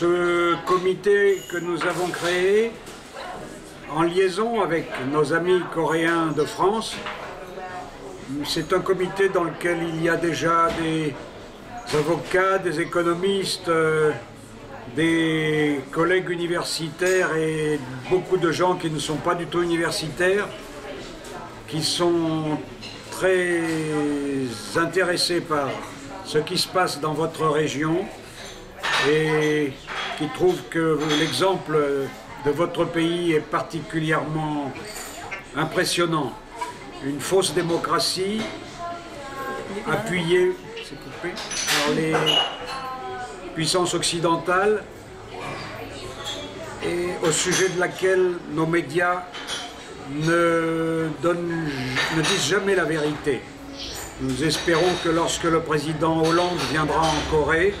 S8: Ce comité que nous avons créé en liaison avec nos amis coréens de France, c'est un comité dans lequel il y a déjà des avocats, des économistes, euh, des collègues universitaires et beaucoup de gens qui ne sont pas du tout universitaires, qui sont très intéressés par ce qui se passe dans votre région. Et qui trouvent que l'exemple de votre pays est particulièrement impressionnant. Une fausse démocratie appuyée par les puissances occidentales et au sujet de laquelle nos médias ne disent jamais la vérité. Nous espérons que lorsque le président Hollande viendra en Corée,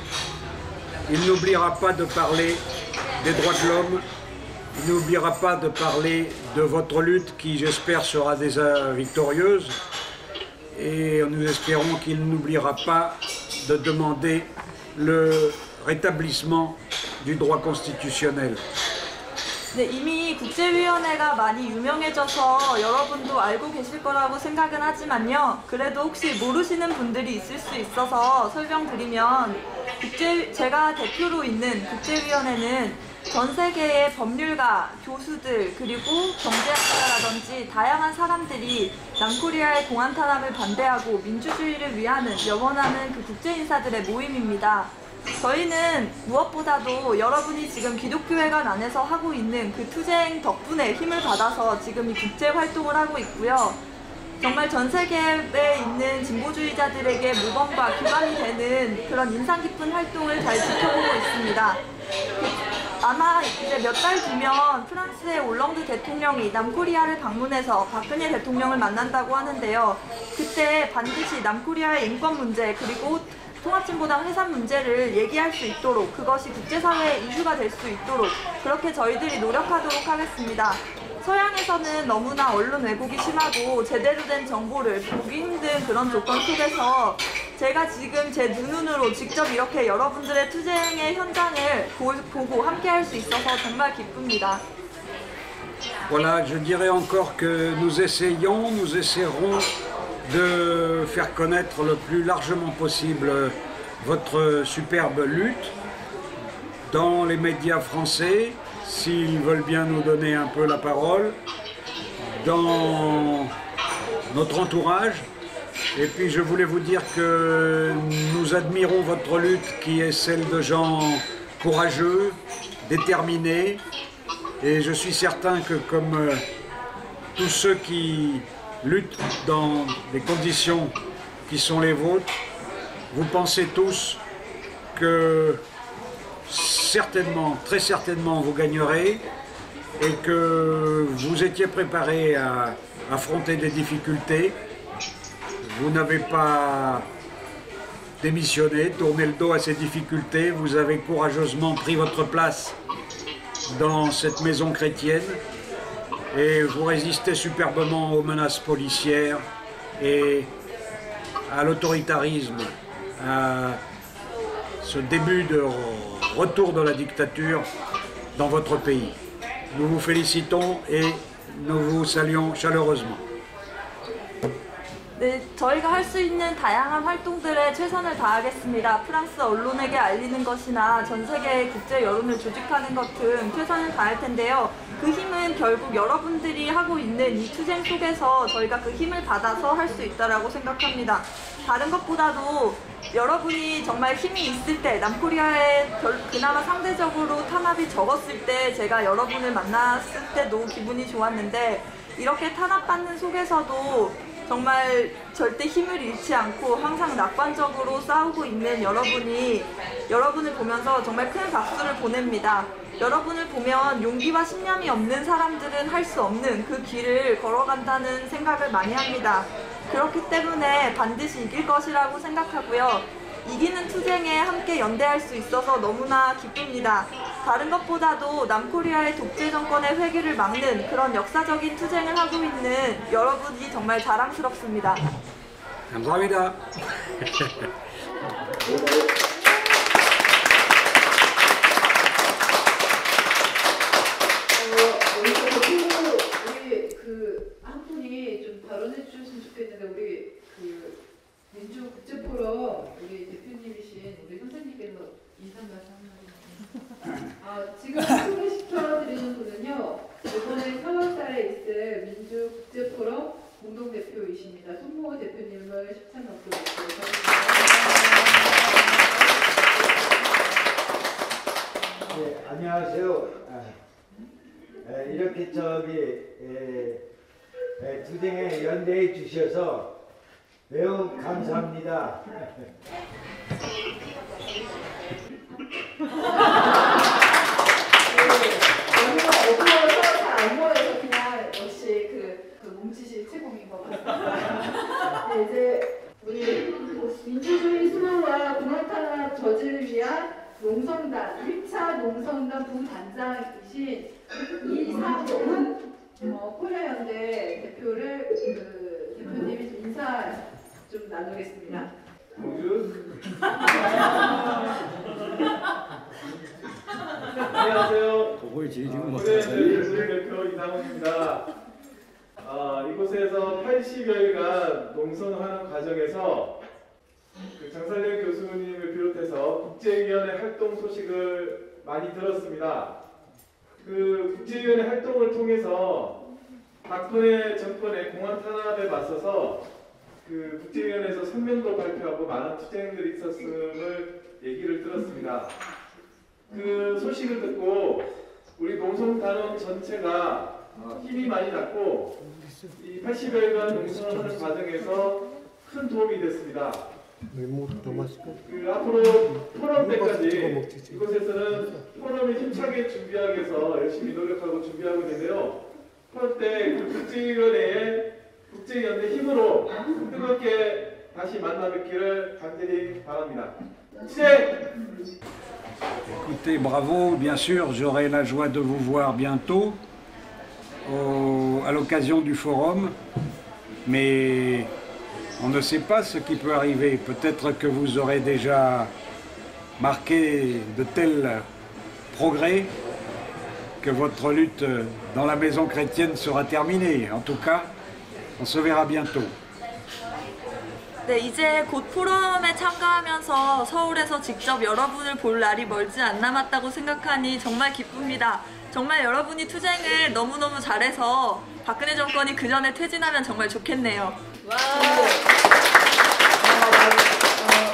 S8: il n'oubliera pas de parler des droits de l'homme, il n'oubliera pas de parler de votre lutte qui, j'espère, sera déjà victorieuse. Et nous espérons qu'il n'oubliera pas de demander le rétablissement du droit constitutionnel.
S9: 네, 이미 국제위원회가 많이 유명해져서 여러분도 알고 계실 거라고 생각은 하지만요. 그래도 혹시 모르시는 분들이 있을 수 있어서 설명드리면 국제 제가 대표로 있는 국제위원회는 전 세계의 법률가, 교수들 그리고 경제학자라든지 다양한 사람들이 남코리아의 공안 탄압을 반대하고 민주주의를 위하는 염원하는 그 국제 인사들의 모임입니다. 저희는 무엇보다도 여러분이 지금 기독교회관 안에서 하고 있는 그 투쟁 덕분에 힘을 받아서 지금 이 국제 활동을 하고 있고요. 정말 전 세계에 있는 진보주의자들에게 모범과 기반이 되는 그런 인상 깊은 활동을 잘 지켜보고 있습니다. 아마 이제 몇 달 뒤면 프랑스의 올렁드 대통령이 남코리아를 방문해서 박근혜 대통령을 만난다고 하는데요. 그때 반드시 남코리아의 인권 문제 그리고 통합진보당 해산 문제를 얘기할 수 있도록 그것이 국제사회의 이슈가 될 수 있도록 그렇게 저희들이 노력하도록 하겠습니다. 서양에서는 너무나 언론 왜곡이 심하고 제대로 된 정보를 보기 힘든 그런 조건 속에서 제가 지금 제 눈으로 직접 이렇게 여러분들의 투쟁의 현장을 보, 보고 함께 할 수 있어서 정말 기쁩니다.
S8: Voilà, je dirais encore que nous essayons, nous essaierons de faire connaître le plus largement possible votre superbe lutte dans les médias français, s'ils veulent bien nous donner un peu la parole, dans notre entourage. Et puis je voulais vous dire que nous admirons votre lutte qui est celle de gens courageux, déterminés, et je suis certain que comme euh, tous ceux qui luttent dans des conditions qui sont les vôtres, vous pensez tous que certainement, très certainement, vous gagnerez et que vous étiez préparés à affronter des difficultés. Vous n'avez pas démissionné, tourné le dos à ces difficultés, vous avez courageusement pris votre place dans cette maison chrétienne et vous résistez superbement aux menaces policières et à l'autoritarisme, à ce début de retour de la dictature dans votre pays. Nous vous félicitons et nous vous saluons chaleureusement.
S9: 네, 저희가 할 수 있는 다양한 활동들에 최선을 다하겠습니다. 프랑스 언론에게 알리는 것이나 전 세계의 국제 여론을 조직하는 것 등 최선을 다할 텐데요. 그 힘은 결국 여러분들이 하고 있는 이 투쟁 속에서 저희가 그 힘을 받아서 할 수 있다라고 생각합니다. 다른 것보다도 여러분이 정말 힘이 있을 때 남코리아에 별- 그나마 상대적으로 탄압이 적었을 때 제가 여러분을 만났을 때도 기분이 좋았는데 이렇게 탄압받는 속에서도 정말 절대 힘을 잃지 않고 항상 낙관적으로 싸우고 있는 여러분이 여러분을 보면서 정말 큰 박수를 보냅니다. 여러분을 보면 용기와 신념이 없는 사람들은 할 수 없는 그 길을 걸어간다는 생각을 많이 합니다. 그렇기 때문에 반드시 이길 것이라고 생각하고요. 이기는 투쟁에 함께 연대할 수 있어서 너무나 기쁩니다. 다른 것보다도 남코리아의 독재 정권의 회귀를 막는 그런 역사적인 투쟁을 하고 있는 여러분이 정말 자랑스럽습니다.
S8: 감사합니다.
S2: 우리 그한 분이 좀 발언해 주셨으면 좋겠는데 우리 그 민주 국제 포럼 우리 대표님이신 우리 선생님께서 인사 말씀 아 지금 소개시켜 드리는 분은요 이번에 4월달에 있을 민주 국제 포럼 공동 대표이십니다. 손모 대표님을 십찬 넘게 모시고
S10: 네, 안녕하세요. 아, 에, 이렇게 저기 에, 에, 투쟁에 연대해 주셔서 매우 감사합니다.
S2: 너무 잘안 보여서 그냥 역시 그, 그 몸짓이 최고인 것 같습니다. 네, 이제 우리 민주주의 수호와 공화타 저지를 위한 농성단 1차 농성단 부단장이신 이상훈 뭐 코리아연대 대표를 그 대표님이 좀 인사 좀 나누겠습니다.
S11: 안녕하세요.
S4: 그걸 지금 뭐
S11: 네, 민주주의 대표 이상훈입니다. 아, 이곳에서 80여일간 농성하는 과정에서 그 장살령 교수님을 비롯해서 국제위원회 활동 소식을 많이 들었습니다. 그 국제위원회 활동을 통해서 박근혜 정권의 공안 탄압에 맞서서 그 국제위원회에서 성명도 발표하고 많은 투쟁들이 있었음을 얘기를 들었습니다. 그 소식을 듣고 우리 농성단원 전체가 어, 힘이 많이 났고 이 80여일간 농성을 하는 과정에서 큰 도움이 됐습니다. 그 앞으로 포럼 때까지 이곳에서는 포럼이 힘차게 준비하기 위해서 열심히 노력하고 준비하고 있는데요. 포럼 때그 국제위원회의 국제위원회 힘으로 뜨겁게 다시 만나 뵙기를 간절히 바랍니다. 시작!
S8: Écoutez, bravo, bien sûr, j'aurai la joie de vous voir bientôt à l'occasion du forum, mais on ne sait pas ce qui peut arriver. Peut-être que vous aurez déjà marqué de tels progrès que votre lutte dans la maison chrétienne sera terminée. En tout cas, on se verra bientôt.
S9: 네, 이제 곧 포럼에 참가하면서 서울에서 직접 여러분을 볼 날이 멀지 않 남았다고 생각하니 정말 기쁩니다. 정말 여러분이 투쟁을 너무너무 잘해서 박근혜 정권이 그 전에 퇴진하면 정말 좋겠네요.
S2: 어,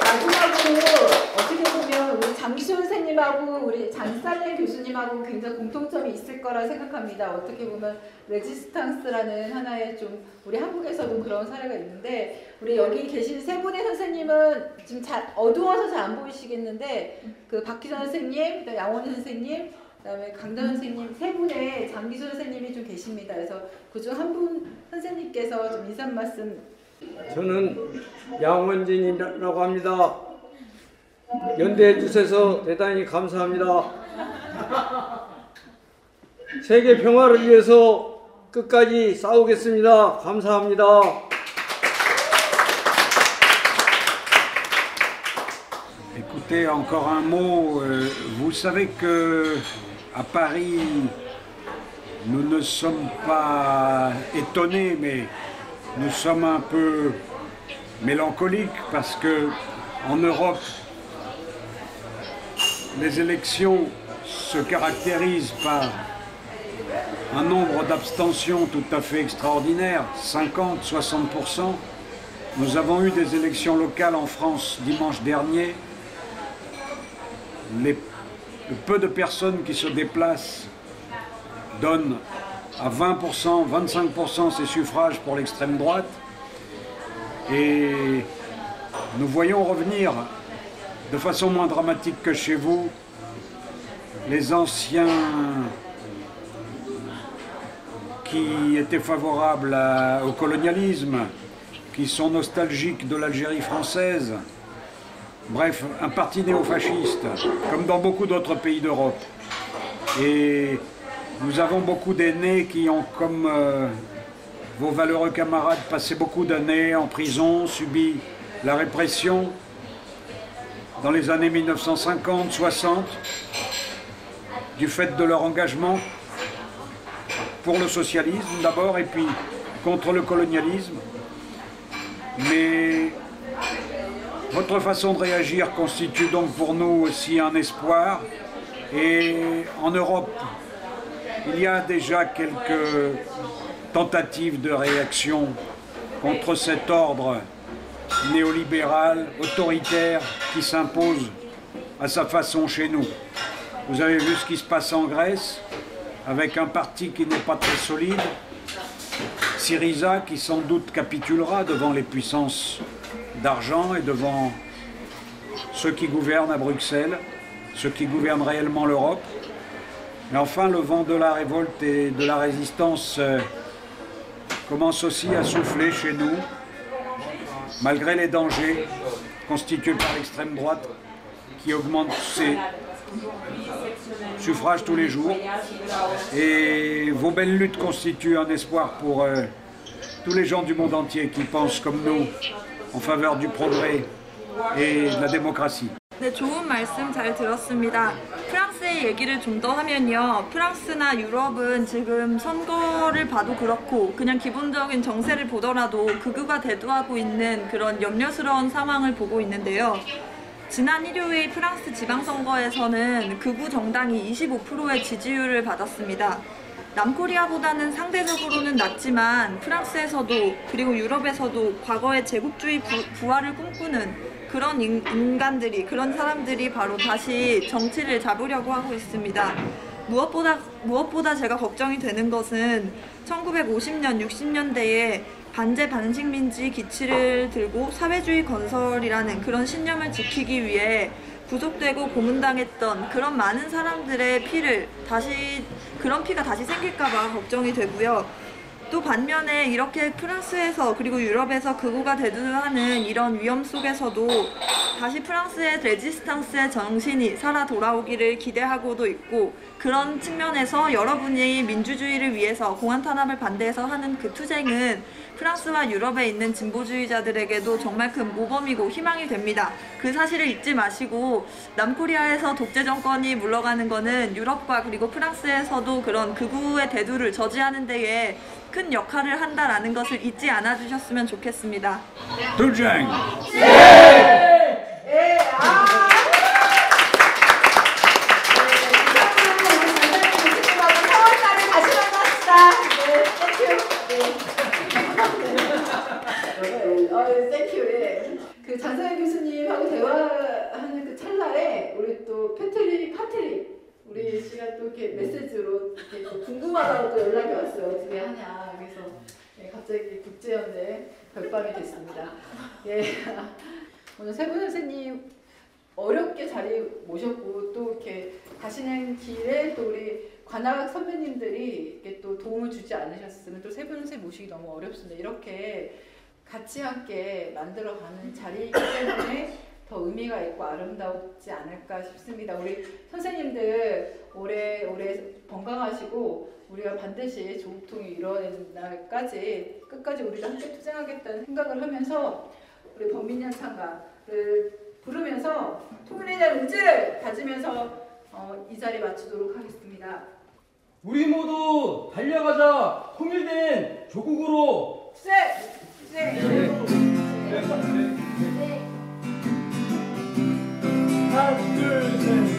S2: 마지막으로 장기수 선생님하고 우리 장살래 교수님하고 굉장히 공통점이 있을 거라 생각합니다. 어떻게 보면 레지스탕스라는 하나의 좀 우리 한국에서도 그런 사례가 있는데 우리 여기 계신 세 분의 선생님은 지금 잘 어두워서 잘 안 보이시겠는데 그 박기선 선생님, 양원희 선생님, 그다음에 강단 선생님 세 분의 장기수 선생님이 좀 계십니다. 그래서 그중 한 분 선생님께서 좀 인사 말씀
S4: 저는 양원진이라고 합니다. 연대해 주셔서 대단히 감사합니다. 세계 평화를 위해서 끝까지 싸우겠습니다. 감사합니다.
S8: Écoutez, encore un mot. euh, vous savez que à Paris, nous ne sommes pas étonnés, mais nous sommes un peu mélancoliques parce que en Europe, les élections se caractérisent par un nombre d'abstentions tout à fait extraordinaire, 50-60%. Nous avons eu des élections locales en France dimanche dernier. Les, le peu de personnes qui se déplacent donnent à 20%, 25% ces suffrages pour l'extrême droite. Et nous voyons revenir de façon moins dramatique que chez vous les anciens qui étaient favorables au colonialisme, qui sont nostalgiques de l'Algérie française. Bref, un parti néofasciste, comme dans beaucoup d'autres pays d'Europe. Et nous avons beaucoup d'aînés qui ont, comme euh, vos valeureux camarades, passé beaucoup d'années en prison, subi la répression dans les années 1950-60, du fait de leur engagement pour le socialisme d'abord et puis contre le colonialisme. Mais votre façon de réagir constitue donc pour nous aussi un espoir. Et en Europe, il y a déjà quelques tentatives de réaction contre cet ordre néolibéral, autoritaire, qui s'impose à sa façon chez nous. Vous avez vu ce qui se passe en Grèce, avec un parti qui n'est pas très solide, Syriza qui sans doute capitulera devant les puissances d'argent et devant ceux qui gouvernent à Bruxelles, ceux qui gouvernent réellement l'Europe. Mais enfin, le vent de la révolte et de la résistance euh, commence aussi à souffler chez nous, malgré les dangers constitués par l'extrême droite qui augmente ses suffrages tous les jours. Et vos belles luttes constituent un espoir pour euh, tous les gens du monde entier qui pensent comme nous en faveur du progrès et de la démocratie.
S9: 네, 좋은 말씀 잘 들었습니다. 프랑 스의 얘기를 좀 더 하면요. 프랑스나 유럽은 지금 선거를 봐도 그렇고 그냥 기본적인 정세를 보더라도 극우가 대두하고 있는 그런 염려스러운 상황을 보고 있는데요. 지난 일요일 프랑스 지방선거에서는 극우 정당이 25%의 지지율을 받았습니다. 남코리아보다는 상대적으로는 낮지만 프랑스에서도 그리고 유럽에서도 과거의 제국주의 부, 부활을 꿈꾸는 그런 인, 인간들이 그런 사람들이 바로 다시 정치를 잡으려고 하고 있습니다. 무엇보다 무엇보다 제가 걱정이 되는 것은 1950년 60년대에 반제 반식민지 기치를 들고 사회주의 건설이라는 그런 신념을 지키기 위해 구속되고 고문당했던 그런 많은 사람들의 피를 다시 그런 피가 다시 생길까봐 걱정이 되고요. 또 반면에 이렇게 프랑스에서 그리고 유럽에서 극우가 대두하는 이런 위험 속에서도 다시 프랑스의 레지스탕스의 정신이 살아 돌아오기를 기대하고도 있고 그런 측면에서 여러분이 민주주의를 위해서 공안 탄압을 반대해서 하는 그 투쟁은 프랑스와 유럽에 있는 진보주의자들에게도 정말 큰 모범이고 희망이 됩니다. 그 사실을 잊지 마시고 남코리아에서 독재 정권이 물러가는 것은 유럽과 그리고 프랑스에서도 그런 극우의 대두를 저지하는 데에 큰 역할을 한다라는 것을 잊지 않아 주셨으면 좋겠습니다.
S2: 예, 아. 그 장사현 교수님하고 대화하는 그 찰나에 우리 또 패트릭 파트릭 우리 씨가 또 이렇게 메시지로 이렇게 또 궁금하다고 또 연락이 왔어요 어떻게 하냐 그래서 예, 갑자기 국제연대 별밤이 됐습니다. 예. 오늘 세 분 선생님 어렵게 자리 모셨고 또 이렇게 가시는 길에 또 우리 관악 선배님들이 이렇게 또 도움을 주지 않으셨으면 또 세 분 선생님 모시기 너무 어렵습니다. 이렇게 같이 함께 만들어가는 자리이기 때문에 더 의미가 있고 아름다우지 않을까 싶습니다. 우리 선생님들 오래 오래 건강하시고 우리가 반드시 조국통이 이루어지는 날까지 끝까지 우리도 함께 투쟁하겠다는 생각을 하면서 우리 범민연 창가를 부르면서 통일에 대한 의지를 가지면서 어, 이 자리 마치도록 하겠습니다.
S12: 우리 모두 달려가자 통일된 조국으로
S2: 네. 네.
S12: 하 나 둘셋